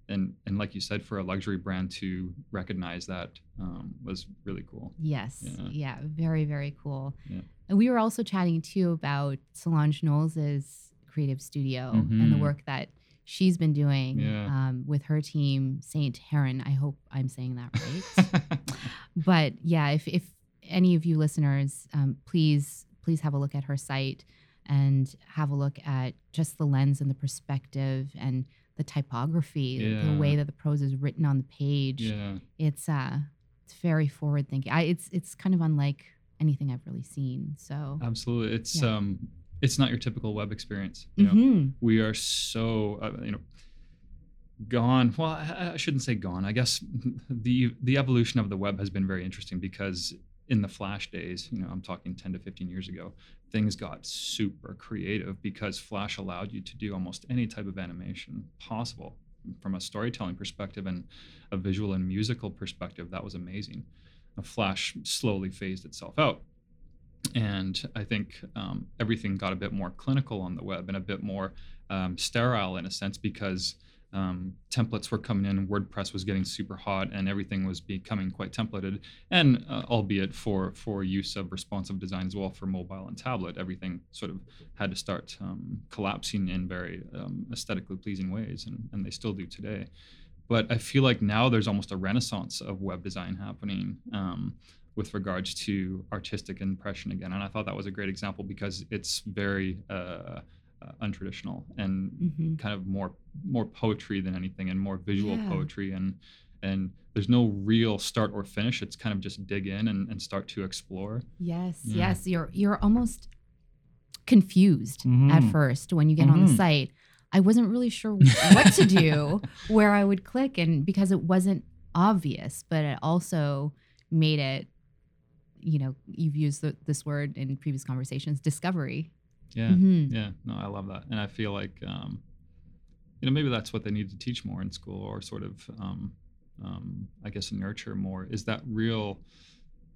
And and like you said, for a luxury brand to recognize that um, was really cool.
Yes.
Yeah.
Yeah. Very, very cool.
Yeah.
And we were also chatting too about Solange Knowles's creative studio and the
Mhm.
work that she's been doing
Yeah.
um, with her team, Saint Heron. I hope I'm saying that right. but yeah, if, if any of you listeners, um, please, please have a look at her site and have a look at just the lens and the perspective and the typography, the way that the prose is written on the page
yeah,
it's uh it's very forward thinking I, it's it's kind of unlike anything i've really seen so
absolutely. It's
Yeah.
um, it's not your typical web experience. You know?
Mhm.
we are so uh, you know gone well I, I shouldn't say gone i guess the the evolution of the web has been very interesting because in the flash days you know i'm talking 10 to 15 years ago things got super creative because flash allowed you to do almost any type of animation possible from a storytelling perspective and a visual and musical perspective, that was amazing. Flash slowly phased itself out. And I think um, everything got a bit more clinical on the web and a bit more um, sterile in a sense because um, templates were coming in, WordPress was getting super hot, and everything was becoming quite templated. And uh, albeit for for use of responsive design as well for mobile and tablet, everything sort of had to start um, collapsing in very um, aesthetically pleasing ways, and, and they still do today. But I feel like now there's almost a renaissance of web design happening um, with regards to artistic impression again. And I thought that was a great example because it's very uh, uh, untraditional and mm-hmm. kind of more more poetry than anything and more visual yeah. poetry and and there's no real start or finish it's kind of just dig in and, and start to explore
yes yeah. yes you're you're almost confused mm-hmm. at first when you get mm-hmm. on the mm-hmm. site i wasn't really sure what to do where i would click and because it wasn't obvious but it also made it you know you've used the, this word in previous conversations discovery
yeah, mm-hmm. yeah. No, I love that, and I feel like um, you know maybe that's what they need to teach more in school, or sort of um, um, I guess nurture more. Is that real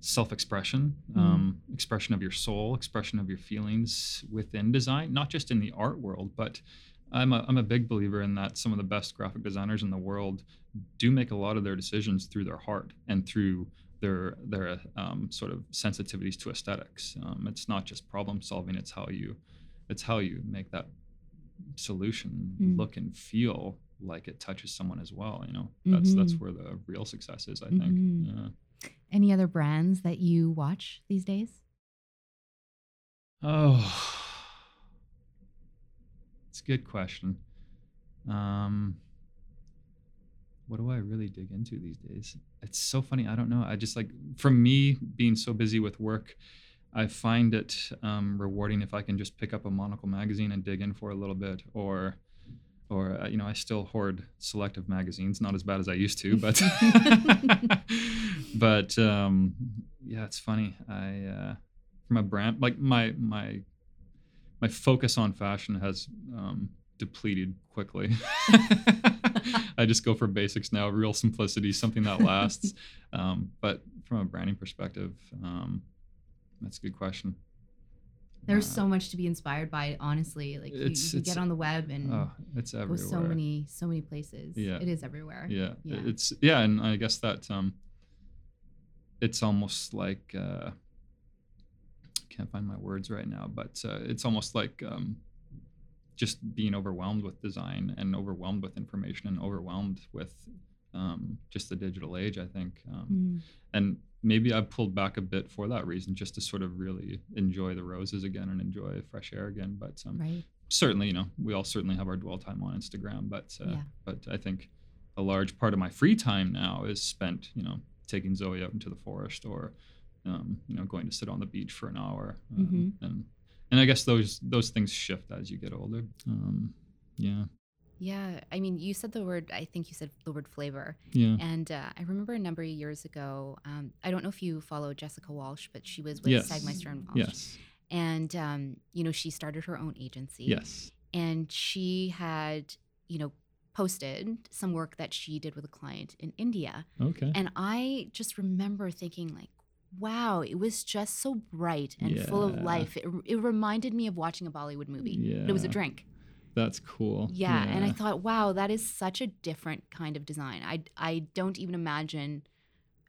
self-expression, mm-hmm. Um, expression of your soul, expression of your feelings within design, not just in the art world, but I'm a, I'm a big believer in that some of the best graphic designers in the world do make a lot of their decisions through their heart and through their their um, sort of sensitivities to aesthetics. Um, it's not just problem solving; it's how you it's how you make that solution mm. look and feel like it touches someone as well. You know, that's mm-hmm. that's where the real success is. I think. Mm-hmm. Yeah.
Any other brands that you watch these days?
Oh, it's a good question. Um, what do I really dig into these days? It's so funny. I don't know. I just like, for me, being so busy with work, I find it um, rewarding if I can just pick up a Monocle magazine and dig in for a little bit, or, or uh, you know, I still hoard selective magazines. Not as bad as I used to, but, but um, yeah, it's funny. I uh, from a brand like my my my focus on fashion has um, depleted quickly. I just go for basics now, real simplicity, something that lasts. um, but from a branding perspective, um, that's a good question.
There's uh, so much to be inspired by, honestly. Like you, you get on the web and
oh, it's everywhere.
so many, so many places.
Yeah,
it is everywhere.
Yeah, yeah. it's yeah, and I guess that um, it's almost like uh, can't find my words right now, but uh, it's almost like um, just being overwhelmed with design and overwhelmed with information and overwhelmed with um, just the digital age, I think. Um, mm. And maybe I've pulled back a bit for that reason, just to sort of really enjoy the roses again and enjoy fresh air again. But um, right. certainly, you know, we all certainly have our dwell time on Instagram. But uh, yeah. but I think a large part of my free time now is spent, you know, taking Zoe out into the forest or, um, you know, going to sit on the beach for an hour um, mm-hmm. and and I guess those those things shift as you get older. Um, yeah.
Yeah, I mean, you said the word. I think you said the word flavor.
Yeah.
And uh, I remember a number of years ago. Um, I don't know if you follow Jessica Walsh, but she was with
yes.
Sagmeister and Walsh.
Yes.
And um, you know, she started her own agency.
Yes.
And she had, you know, posted some work that she did with a client in India.
Okay.
And I just remember thinking, like, wow, it was just so bright and yeah. full of life. It, it reminded me of watching a Bollywood movie.
Yeah.
It was a drink.
That's cool.
Yeah, yeah, and I thought, wow, that is such a different kind of design. I I don't even imagine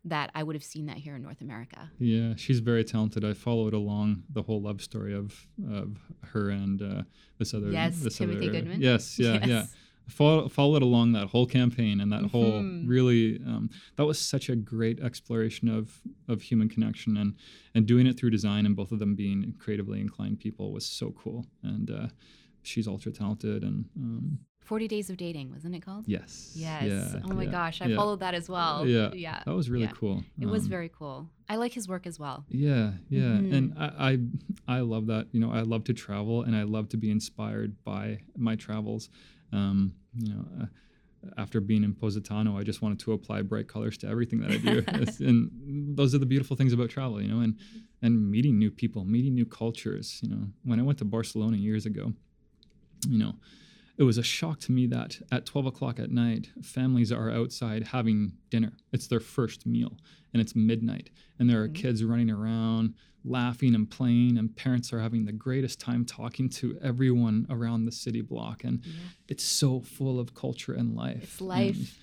that I would have seen that here in North America.
Yeah, she's very talented. I followed along the whole love story of of her and uh, this other
yes,
this
Timothy
other,
Goodman.
Yes, yeah, yes. yeah follow, followed along that whole campaign and that mm-hmm. whole really um, that was such a great exploration of of human connection and and doing it through design and both of them being creatively inclined people was so cool. And uh, she's ultra talented and um,
40 days of dating wasn't it called?
Yes.
Yes.
Yeah,
oh my
yeah,
gosh i
yeah.
followed that as well.
Yeah
yeah.
that was really cool.
It um, was very cool. I like his work as well.
Yeah yeah. Mm-hmm. and I, I i love that you know i love to travel and i love to be inspired by my travels um, you know, uh, after being in Positano, I just wanted to apply bright colors to everything that I do. and those are the beautiful things about travel, you know, and and meeting new people, meeting new cultures. You know, when I went to Barcelona years ago, you know, it was a shock to me that at 12 o'clock at night, families are outside having dinner. It's their first meal and it's midnight. And there are
Mhm.
kids running around, laughing and playing, and parents are having the greatest time talking to everyone around the city block. And
Yeah.
it's so full of culture and life.
It's life.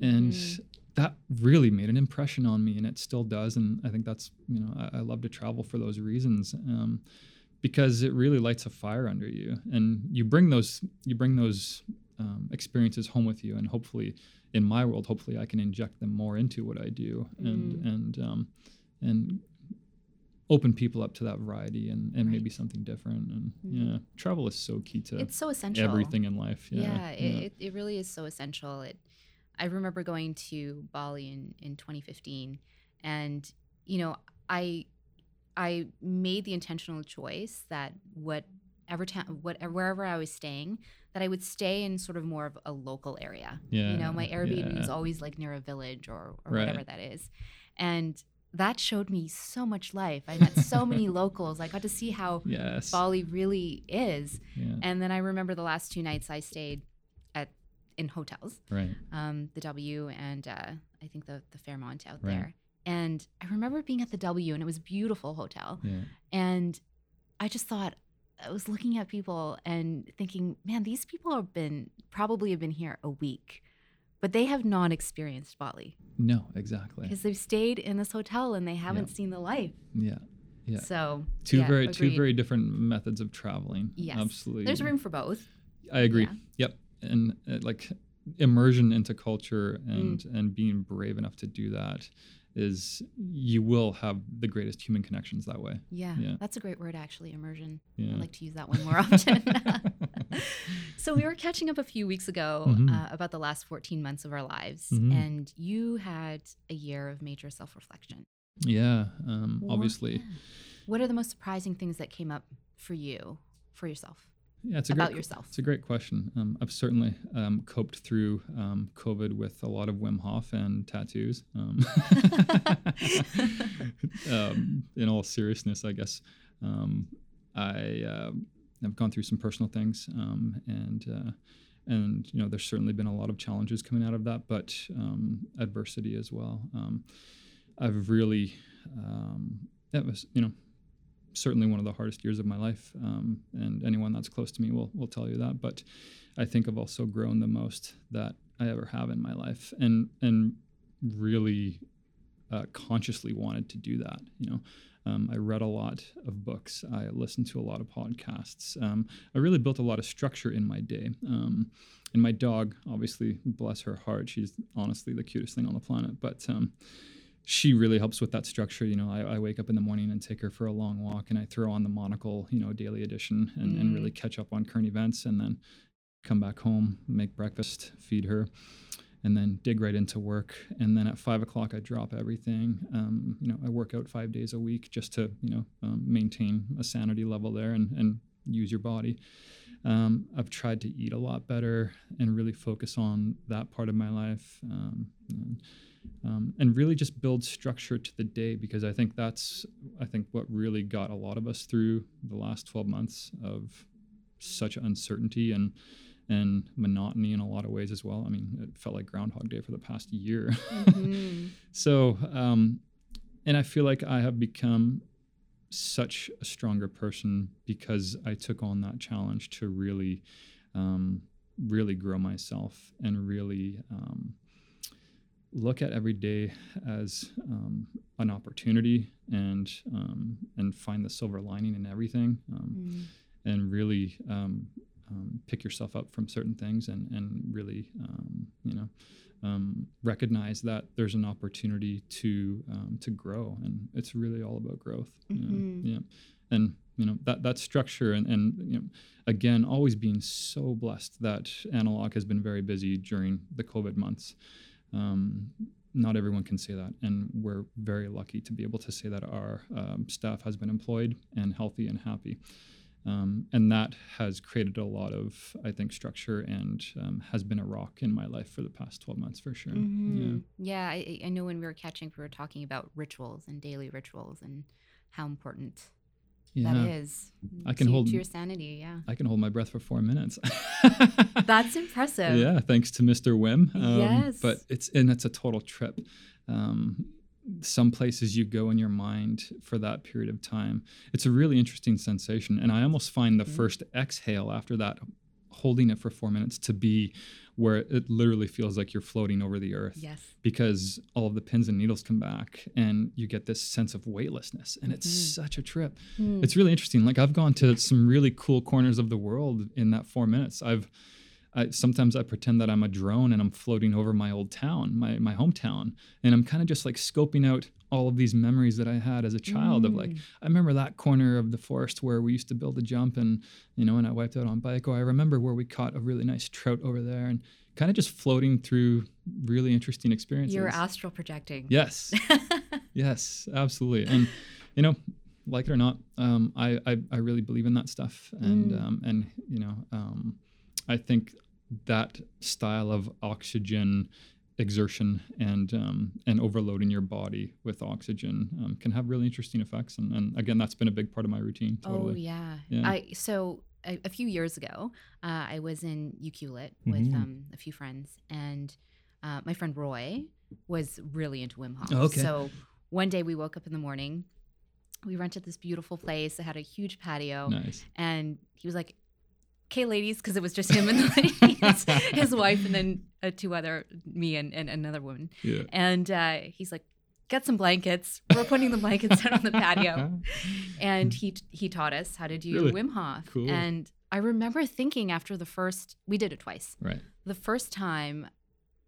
And, and
Mhm.
that really made an impression on me, and it still does. And I think that's, you know, I, I love to travel for those reasons. Um, because it really lights a fire under you and you bring those you bring those um, experiences home with you and hopefully in my world hopefully i can inject them more into what i do and
Mm.
and um, and open people up to that variety and, and maybe something different and
Mm.
yeah travel is so key to
It's so essential.
everything in life yeah,
Yeah, it, It, it really is so essential. It, I remember going to Bali in, in 2015, and you know, I I made the intentional choice that whatever town, whatever wherever I was staying, that I would stay in sort of more of a local area.
yeah
you know, my Airbnb was
yeah.
always like near a village or or
Right.
whatever that is, and that showed me so much life. I met so many locals. I got to see how
yes
Bali really is.
yeah
And then I remember the last two nights I stayed at in hotels,
right
um, the W and uh, I think the the Fairmont out
Right.
there. And I remember being at the W and it was a beautiful hotel.
yeah
And I just thought I was looking at people and thinking, man, these people have been probably have been here a week, but they have not experienced Bali
no exactly
because they've stayed in this hotel and they haven't seen the life.
yeah Yeah.
So
two
yeah,
very two very different methods of traveling
Yes.
absolutely
There's room for both.
I agree.
Yeah.
Yep. And uh, like immersion into culture
Mm.
and and being brave enough to do that is you will have the greatest human connections that way.
Yeah,
Yeah.
that's a great word, actually. Immersion.
Yeah.
I'd like to use that one more often. so we were catching up a few weeks ago
Mhm.
uh, about the last 14 months of our lives,
Mhm.
and you had a year of major self-reflection.
yeah. Um, obviously.
What are the most surprising things that came up for you, for yourself,
Yeah. It's a
about
great,
yourself?
It's a great question. Um, I've certainly um, coped through um, COVID with a lot of Wim Hof and tattoos. Um, um, in all seriousness, I guess um, I uh, have gone through some personal things, um, and uh, and you know there's certainly been a lot of challenges coming out of that, but um, adversity as well. Um, I've really um, that was you know certainly one of the hardest years of my life, um, and anyone that's close to me will will tell you that. But I think I've also grown the most that I ever have in my life, and and really uh, consciously wanted to do that. You know, um, I read a lot of books. I listened to a lot of podcasts. Um, I really built a lot of structure in my day. Um, and my dog, obviously, bless her heart, she's honestly the cutest thing on the planet. But um, she really helps with that structure. You know, I, I wake up in the morning and take her for a long walk, and I throw on the monocle, you know, daily edition, and, and
Mm.
really catch up on current events, and then come back home, make breakfast, feed her, and then dig right into work. And then at five o'clock, I drop everything. Um, you know, I work out five days a week just to you know um, maintain a sanity level there and and use your body. Um, I've tried to eat a lot better and really focus on that part of my life. Um, and, um, and really just build structure to the day because I think that's I think what really got a lot of us through the last 12 months of such uncertainty and and monotony in a lot of ways as well. I mean, it felt like Groundhog Day for the past year.
Mhm.
so, um, and I feel like I have become such a stronger person because I took on that challenge to really, um, really grow myself and really um, look at every day as um, an opportunity and um, and find the silver lining in everything. Um,
Mm.
and really um, um, pick yourself up from certain things and, and really um, you know um, recognize that there's an opportunity to um, to grow and it's really all about growth?
Mhm.
yeah and you know that that structure and, and you know again always being so blessed that analog has been very busy during the covid months um, not everyone can say that and we're very lucky to be able to say that our um, staff has been employed and healthy and happy um, and that has created a lot of i think structure and um, has been a rock in my life for the past 12 months for sure
Mhm. Yeah, I, I know when we were catching, we were talking about rituals and daily rituals and how important
Yeah.
That is.
I can
to,
hold-
to your sanity. Yeah.
I can hold my breath for four minutes.
That's impressive.
Yeah, thanks to Mr. Wim. Um,
Yes.
But it's and it's a total trip. Um, some places you go in your mind for that period of time. It's a really interesting sensation, and I almost find the
Mhm.
first exhale after that, holding it for four minutes, to be where it literally feels like you're floating over the earth
Yes.
because all of the pins and needles come back, and you get this sense of weightlessness, and it's
Mhm.
such a trip
Hmm.
it's really interesting. Like I've gone to some really cool corners of the world in that four minutes. I've I, sometimes I pretend that I'm a drone and I'm floating over my old town, my my hometown, and I'm kind of just like scoping out all of these memories that I had as a child of like
Mm.
I remember that corner of the forest where we used to build a jump and you know and I wiped out on bike or I remember where we caught a really nice trout over there and kind of just floating through really interesting experiences.
You're astral projecting.
Yes. Yes, absolutely. And you know, like it or not, um, I, I I really believe in that stuff, and
Mm.
um, and you know, um, I think that style of oxygen exertion and um, and overloading your body with oxygen um, can have really interesting effects. And, and again, that's been a big part of my routine.
Oh
Totally.
yeah.
Yeah.
I so a, a few years ago, uh, I was in Ucluelet with
Mhm.
um, a few friends, and uh, my friend Roy was really into Wim Hof.
Oh, okay.
So one day we woke up in the morning, we rented this beautiful place. that had a huge patio,
Nice.
and he was like, "Okay, ladies," because it was just him and the ladies, his wife, and then uh, two other me and, and another woman.
Yeah.
And uh, he's like, "Get some blankets." We're putting the blankets out on the patio and he he taught us how to do
Really?
Wim Hof.
Cool.
And I remember thinking after the first, we did it twice.
Right.
The first time,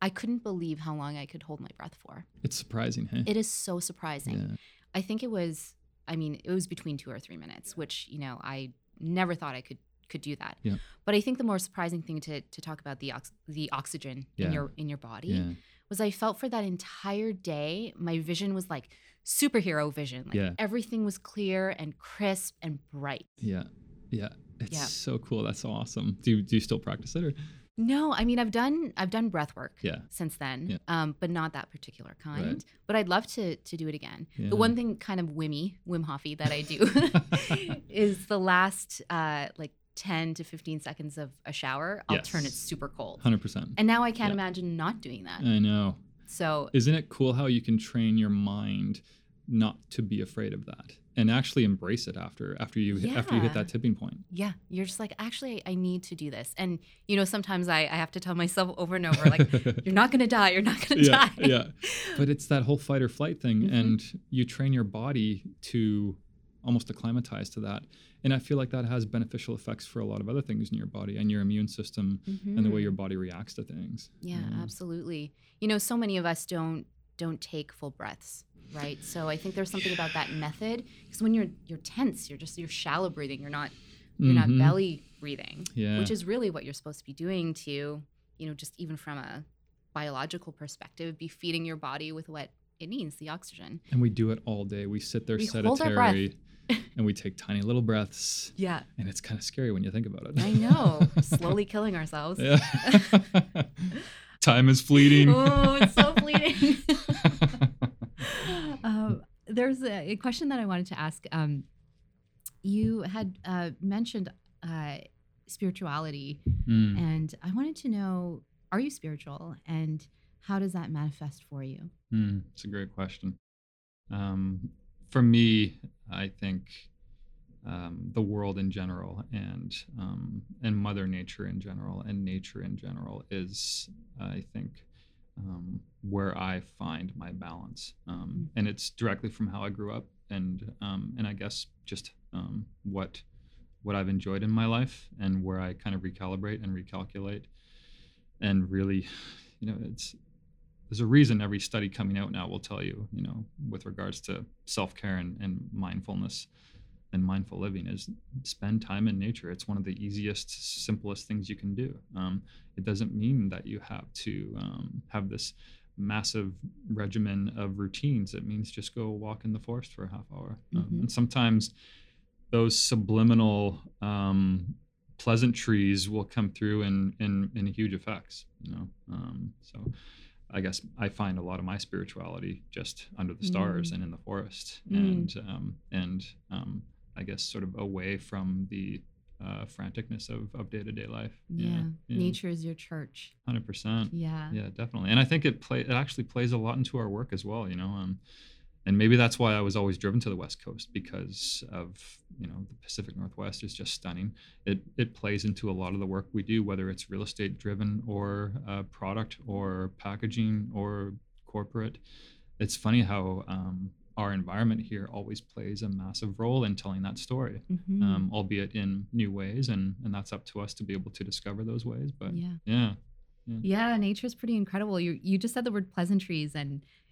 I couldn't believe how long I could hold my breath for.
It's surprising, hey?
It is so surprising.
yeah.
I think it was, I mean, it was between two or three minutes, which you know I never thought I could could do that.
Yeah.
But I think the more surprising thing to to talk about the ox- the oxygen
Yeah.
in your in your body
Yeah.
was I felt for that entire day, my vision was like superhero vision. Like
Yeah.
everything was clear and crisp and bright.
Yeah. Yeah. It's so cool. That's awesome. Do you, do you still practice it or?
No, I mean I've done I've done breath work
Yeah.
since then,
Yeah.
um, but not that particular kind.
Right.
But I'd love to to do it again.
Yeah.
The one thing kind of wimmy, Wim Hofy that I do is the last uh, like 10 to 15 seconds of a shower, I'll turn it super cold.
100%.
And now I can't
Yeah.
imagine not doing that.
I know.
So
Isn't it cool how you can train your mind not to be afraid of that and actually embrace it after after you hit after you hit that tipping point?
yeah, you're just like, actually, I need to do this. And, you know, sometimes I, I have to tell myself over and over, like, you're not going to die. You're not going to
yeah,
die.
yeah. But it's that whole fight or flight thing,
Mhm.
and you train your body to almost acclimatize to that. And I feel like that has beneficial effects for a lot of other things in your body and your immune system and the way your body reacts to things.
Yeah,
you know?
absolutely. You know, so many of us don't don't take full breaths, right? So I think there's something about that method because when you're you're tense, you're just you're shallow breathing. You're not you're not
Mhm.
belly breathing,
Yeah.
which is really what you're supposed to be doing to, you know, just even from a biological perspective, be feeding your body with what it needs, the oxygen.
and we do it all day. We sit there
We hold our breath.
sedentary and we take tiny little breaths.
Yeah,
And it's kind of scary when you think about it.
I know. Slowly killing ourselves.
Yeah. Time is fleeting.
oh, it's so fleeting. um, there's a, a question that I wanted to ask. Um, you had uh, mentioned uh, spirituality,
Mm.
and I wanted to know: Are you spiritual, and how does that manifest for you?
Mm, it's a great question. Um, for me, I think um, the world in general and um, and Mother Nature in general and nature in general is, I think, um, where I find my balance, um, and it's directly from how I grew up and um, and I guess just um, what what I've enjoyed in my life and where I kind of recalibrate and recalculate, and really, you know, it's there's a reason every study coming out now will tell you, you know, with regards to self care and, and mindfulness and mindful living is spend time in nature. It's one of the easiest, simplest things you can do. Um, it doesn't mean that you have to um, have this massive regimen of routines. It means just go walk in the forest for a half hour. Um,
Mhm.
and sometimes those subliminal um, pleasantries will come through in, in, in huge effects, you know? Um, so I guess I find a lot of my spirituality just under the stars
Mm.
and in the forest,
Mm.
and um, and um, I guess, sort of away from the uh, franticness of, of day-to-day life.
Yeah. Nature is your church.
Hundred percent.
Yeah.
Yeah, definitely. And I think it play it actually plays a lot into our work as well. You know, um, and maybe that's why I was always driven to the West Coast because of you know the Pacific Northwest is just stunning. It it plays into a lot of the work we do, whether it's real estate driven or uh, product or packaging or corporate. It's funny how um, our environment here always plays a massive role in telling that story,
Mhm.
um, albeit in new ways, and and that's up to us to be able to discover those ways. But
yeah.
yeah,
Yeah, nature's pretty incredible. You you just said the word pleasantries, and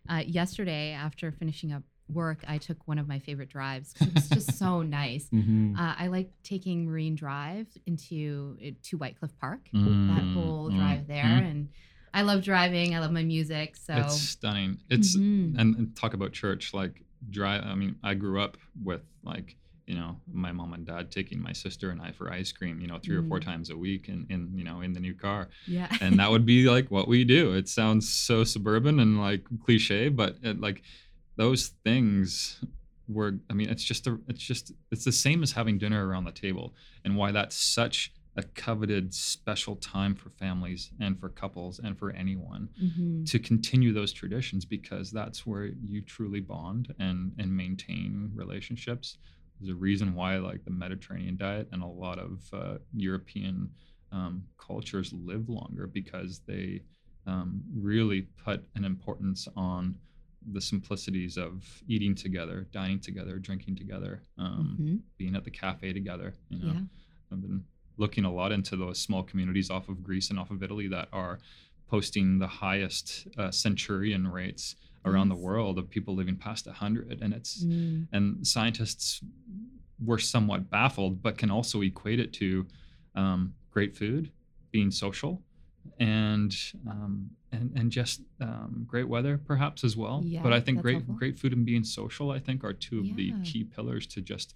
uh, yesterday after finishing up work, I took one of my favorite drives. It was just so nice.
Mm-hmm.
Uh, I like taking Marine Drive into uh, to Whytecliff Park.
Mm,
That whole drive there, and I love driving. I love my music. So
It's stunning. It's
Mhm.
and, and talk about church like drive. I mean, I grew up with like you know my mom and dad taking my sister and I for ice cream. You know, three or four
Mm.
times a week, in in you know in the new car,
yeah,
and that would be like what we do. It sounds so suburban and like cliche, but it, like those things were. I mean, it's just a. It's just it's the same as having dinner around the table, and why that's such a coveted special time for families and for couples and for anyone
Mhm.
to continue those traditions because that's where you truly bond and and maintain relationships there's a reason why like the mediterranean diet and a lot of uh, european um, cultures live longer because they um, really put an importance on the simplicities of eating together dining together drinking together um,
Mhm.
being at the cafe together you know
yeah,
I've been looking a lot into those small communities off of Greece and off of Italy that are posting the highest uh, centurion rates around the world of people living past 100 and it's
Mm.
and scientists were somewhat baffled but can also equate it to um, great food being social and um, and and just um, great weather perhaps as well
Yeah,
but i think great
helpful.
great food and being social i think are two of the key pillars to just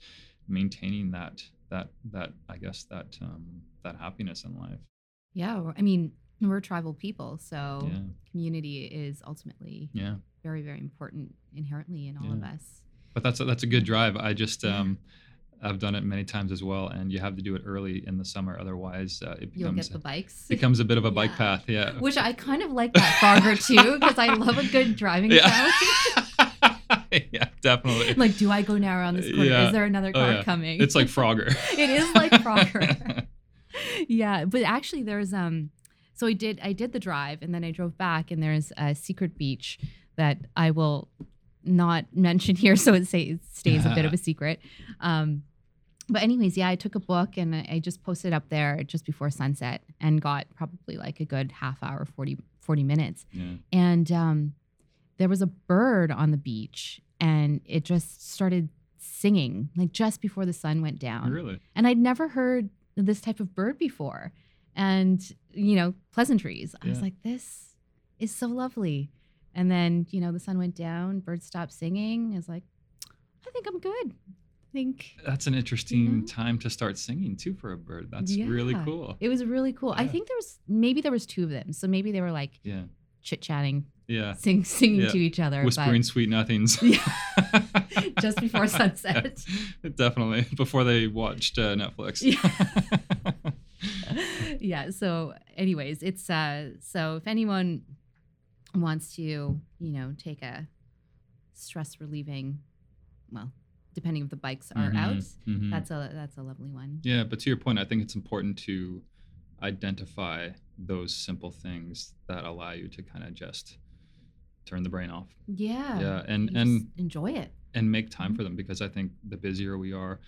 maintaining that that that i guess that um, that happiness in life
yeah. I mean, we're tribal people, so
yeah
community is ultimately
yeah
very, very important inherently in all of us.
but that's a, that's a good drive i just
Yeah.
um i've done it many times as well and you have to do it early in the summer otherwise uh, it
You'll
becomes
get the bikes.
becomes a bit of a bike path yeah
Which I kind of like that Frogger too, because I love a good driving
yeah yeah definitely
like, do I go now around this corner?
Yeah.
Is there another
Oh,
car
yeah.
coming?
it's like frogger
it is like Frogger. yeah, but actually, there's um. So I did I did the drive, and then I drove back, and there's a secret beach that I will not mention here, so it, say, it stays a bit of a secret. Um, but anyways, yeah, I took a book and I I just posted up there just before sunset, and got probably like a good half hour, 40, 40 minutes.
Yeah.
And um, there was a bird on the beach and it just started singing like just before the sun went down.
Really?
And i'd never heard this type of bird before. And you know pleasantries. I was like this is so lovely and then you know the sun went down birds stopped singing i was like i think i'm good i think
That's an interesting
know?
time to start singing too for a bird. That's really cool.
it was really cool i think there was maybe there was two of them so maybe they were like
Yeah.
chit-chatting
Yeah.
sing, singing
Yeah.
to each other
Whispering
but
sweet nothings.
Yeah. just before sunset
Definitely. Before they watched uh, Netflix.
yeah so anyways it's uh so if anyone wants to you know take a stress relieving well depending if the bikes are
Mhm,
out
mhm.
that's a that's a lovely one
Yeah, but to your point, I think it's important to identify those simple things that allow you to kind of just turn the brain off.
yeah
Yeah, and and
just enjoy it
and make time for them because I think the busier we are,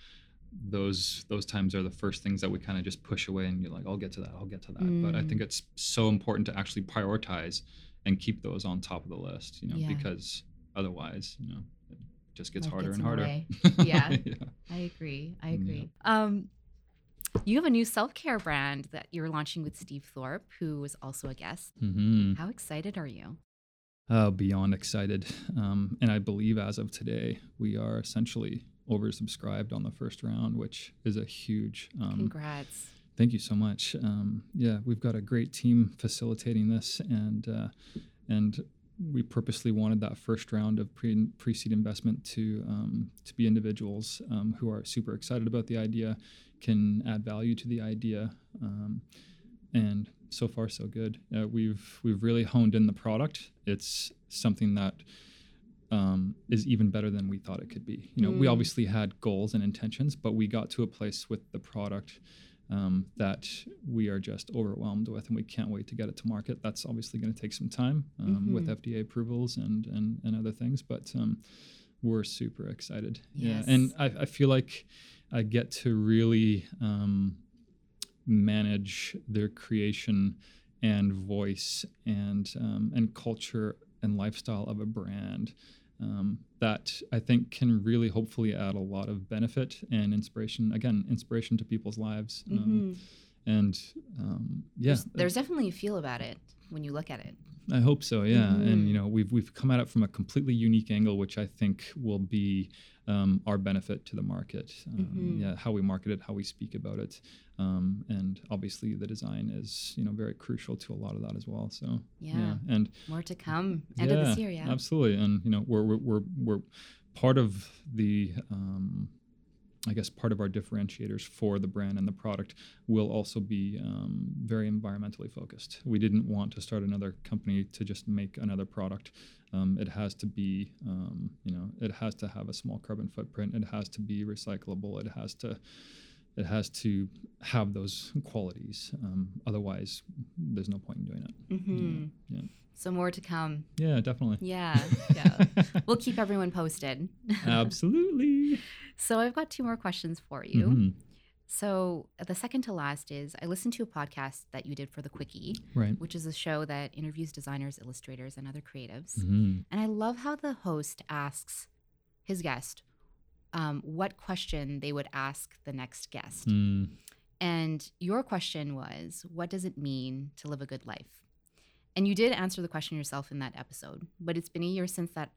those those times are the first things that we kind of just push away and you're like, I'll get to that, I'll get to that. But I
Mm.
think it's so important to actually prioritize and keep those on top of the list, you know,
Yeah.
because otherwise, you know, it just gets
Life
harder
gets
and harder.
Yeah.
yeah.
i agree i
Yeah.
agree um you have a new self-care brand that you're launching with steve thorpe who was also a guest
hmm
how excited are you
Uh, beyond excited. Um, and I believe as of today, we are essentially oversubscribed on the first round, which is a huge. Um,
congrats
thank you so much. Um, yeah, we've got a great team facilitating this, and uh, and we purposely wanted that first round of pre pre-seed investment to um, to be individuals um, who are super excited about the idea, can add value to the idea, um, and so far so good. Uh, we've we've really honed in the product. It's something that um, is even better than we thought it could be. You know, mm. we obviously had goals and intentions, but we got to a place with the product um, that we are just overwhelmed with, and we can't wait to get it to market. That's obviously going to take some time um, mm-hmm. with FDA approvals and and, and other things, but um, we're super excited. Yes. Yeah, and I, I, feel like I get to really um, manage their creation and voice and um, and culture and lifestyle of a brand um, that I think can really hopefully add a lot of benefit and inspiration. Again, inspiration to people's lives. Um, mm-hmm. And um, yeah,
there's, there's, definitely a feel about it when you look at it.
I hope so. Yeah, mm-hmm. and you know we've we've come at it from a completely unique angle, which I think will be um, our benefit to the market. Um, mm-hmm. Yeah, how we market it, how we speak about it, um, and obviously the design is you know very crucial to a lot of that as well. So
yeah, yeah. and more to come end
yeah,
of this year. Yeah,
absolutely. And you know we're we're we're, we're part of the um, I guess part of our differentiators for the brand and the product will also be um, very environmentally focused. We didn't want to start another company to just make another product. Um, it has to be, um, you know, it has to have a small carbon footprint. It has to be recyclable. It has to, it has to have those qualities. Um, otherwise, there's no point in doing it.
Mm-hmm. Yeah, yeah. So more to come.
Yeah, definitely.
Yeah, yeah. we'll keep everyone posted.
Absolutely.
So I've got two more questions for you. Mm-hmm. So the second to last is I listened to a podcast that you did for the Quickie,
right.
which is a show that interviews designers, illustrators, and other creatives. Mm-hmm. And I love how the host asks his guest um, what question they would ask the next guest. Mm. And your question was, what does it mean to live a good life? And you did answer the question yourself in that episode, but it's been a year since that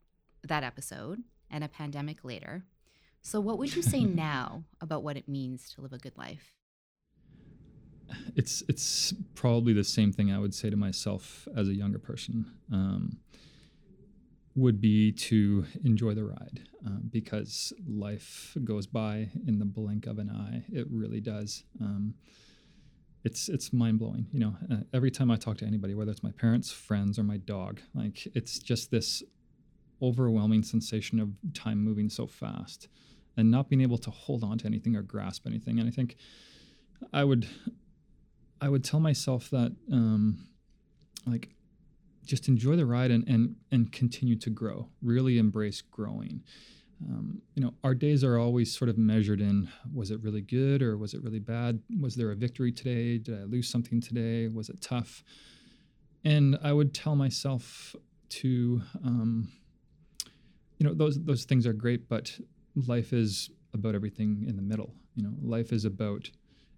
that episode and a pandemic later. So, what would you say now about what it means to live a good life?
It's it's probably the same thing I would say to myself as a younger person. Um, would be to enjoy the ride uh, because life goes by in the blink of an eye. It really does. Um, it's it's mind blowing. You know, uh, every time I talk to anybody, whether it's my parents, friends, or my dog, like it's just this overwhelming sensation of time moving so fast and not being able to hold on to anything or grasp anything. And I think I would I would tell myself that um, like just enjoy the ride and and and continue to grow. Really embrace growing. Um, you know, our days are always sort of measured in was it really good or was it really bad? Was there a victory today? Did I lose something today? Was it tough? And I would tell myself to, um, you know, those those things are great, but life is about everything in the middle. You know, life is about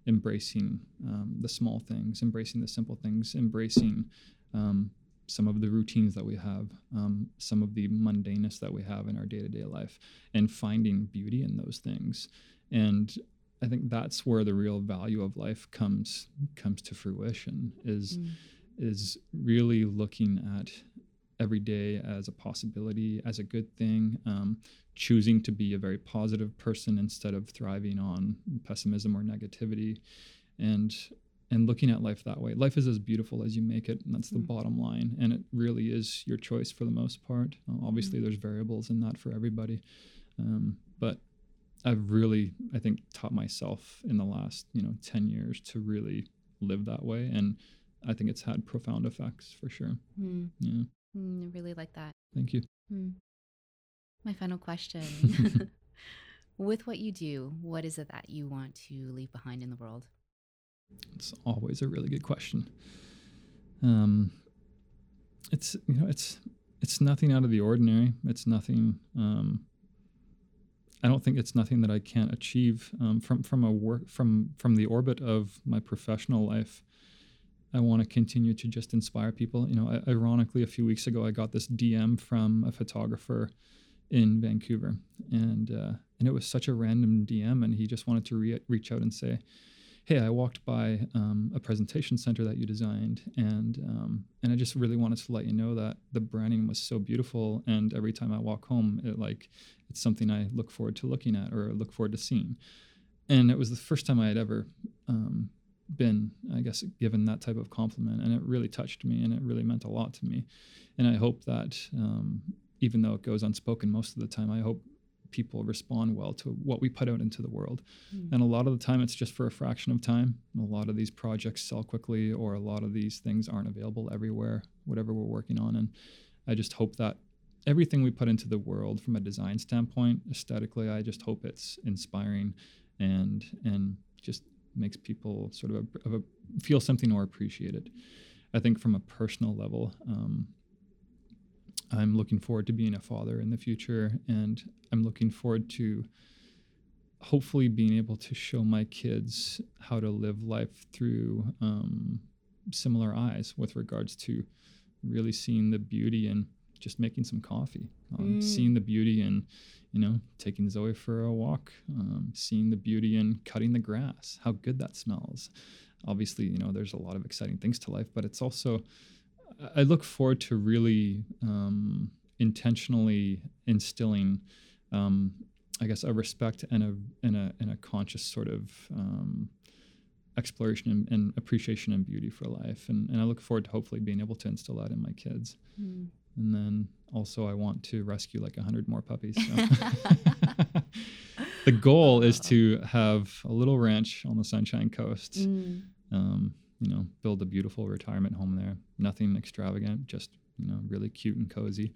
embracing um, the small things, embracing the simple things, embracing um, some of the routines that we have, um, some of the mundaneness that we have in our day to day life, and finding beauty in those things. And I think that's where the real value of life comes comes to fruition. Is mm. is really looking at every day as a possibility, as a good thing, um, choosing to be a very positive person instead of thriving on pessimism or negativity, and and looking at life that way. Life is as beautiful as you make it, and that's the mm. bottom line. And it really is your choice for the most part. Uh, obviously, mm. there's variables in that for everybody, um, but I've really, I think, taught myself in the last you know ten years to really live that way, and I think it's had profound effects for sure. Mm. Yeah.
Mm, I really like that.
Thank you.
Mm. My final question. With what you do, what is it that you want to leave behind in the world?
It's always a really good question. Um, it's you know it's it's nothing out of the ordinary. It's nothing. Um, I don't think it's nothing that I can't achieve um, from from a work from from the orbit of my professional life. I want to continue to just inspire people. You know, ironically, a few weeks ago, I got this DM from a photographer in Vancouver, and uh, and it was such a random DM, and he just wanted to re- reach out and say, hey, I walked by um, a presentation center that you designed, and um, and I just really wanted to let you know that the branding was so beautiful, and every time I walk home, it like it's something I look forward to looking at or look forward to seeing. And it was the first time I had ever um, been, I guess, given that type of compliment, and it really touched me, and it really meant a lot to me. And I hope that um, even though it goes unspoken most of the time, I hope people respond well to what we put out into the world. Mm. And a lot of the time, it's just for a fraction of time. A lot of these projects sell quickly, or a lot of these things aren't available everywhere, whatever we're working on. And I just hope that everything we put into the world from a design standpoint, aesthetically, I just hope it's inspiring and and just makes people sort of, a, of a, feel something or appreciate it. I think from a personal level, um, I'm looking forward to being a father in the future, and I'm looking forward to hopefully being able to show my kids how to live life through um, similar eyes with regards to really seeing the beauty in just making some coffee, um, mm. seeing the beauty in, you know, taking Zoe for a walk, um, seeing the beauty in cutting the grass, how good that smells. Obviously, you know, there's a lot of exciting things to life, but it's also I look forward to really um, intentionally instilling, um, I guess, a respect and a and a and a conscious sort of um, exploration and, and, appreciation and beauty for life. And, and I look forward to hopefully being able to instill that in my kids. Mm. And then also, I want to rescue like a hundred more puppies. So. the goal is to have a little ranch on the Sunshine Coast. Mm. You know, build a beautiful retirement home there. Nothing extravagant, just, you know, really cute and cozy.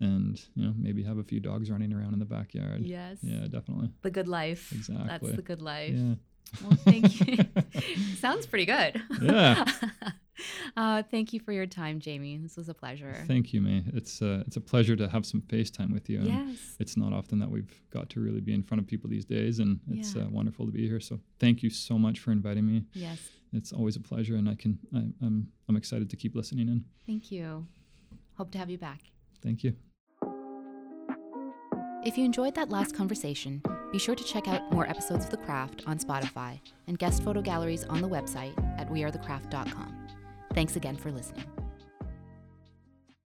And, you know, maybe have a few dogs running around in the backyard.
Yes.
Yeah, definitely.
The good life.
Exactly.
That's the good life.
Yeah.
Well, thank you. Sounds pretty good.
Yeah.
uh, thank you for your time, Jamie. This was a pleasure.
Thank you, May. It's uh, it's a pleasure to have some face time with you.
Yes.
It's not often that we've got to really be in front of people these days, and it's yeah. uh, wonderful to be here. So thank you so much for inviting me.
Yes.
It's always a pleasure, and I can I, I'm I'm excited to keep listening in.
Thank you. Hope to have you back.
Thank you.
If you enjoyed that last conversation, be sure to check out more episodes of The Craft on Spotify and guest photo galleries on the website at wearethecraft.com. Thanks again for listening.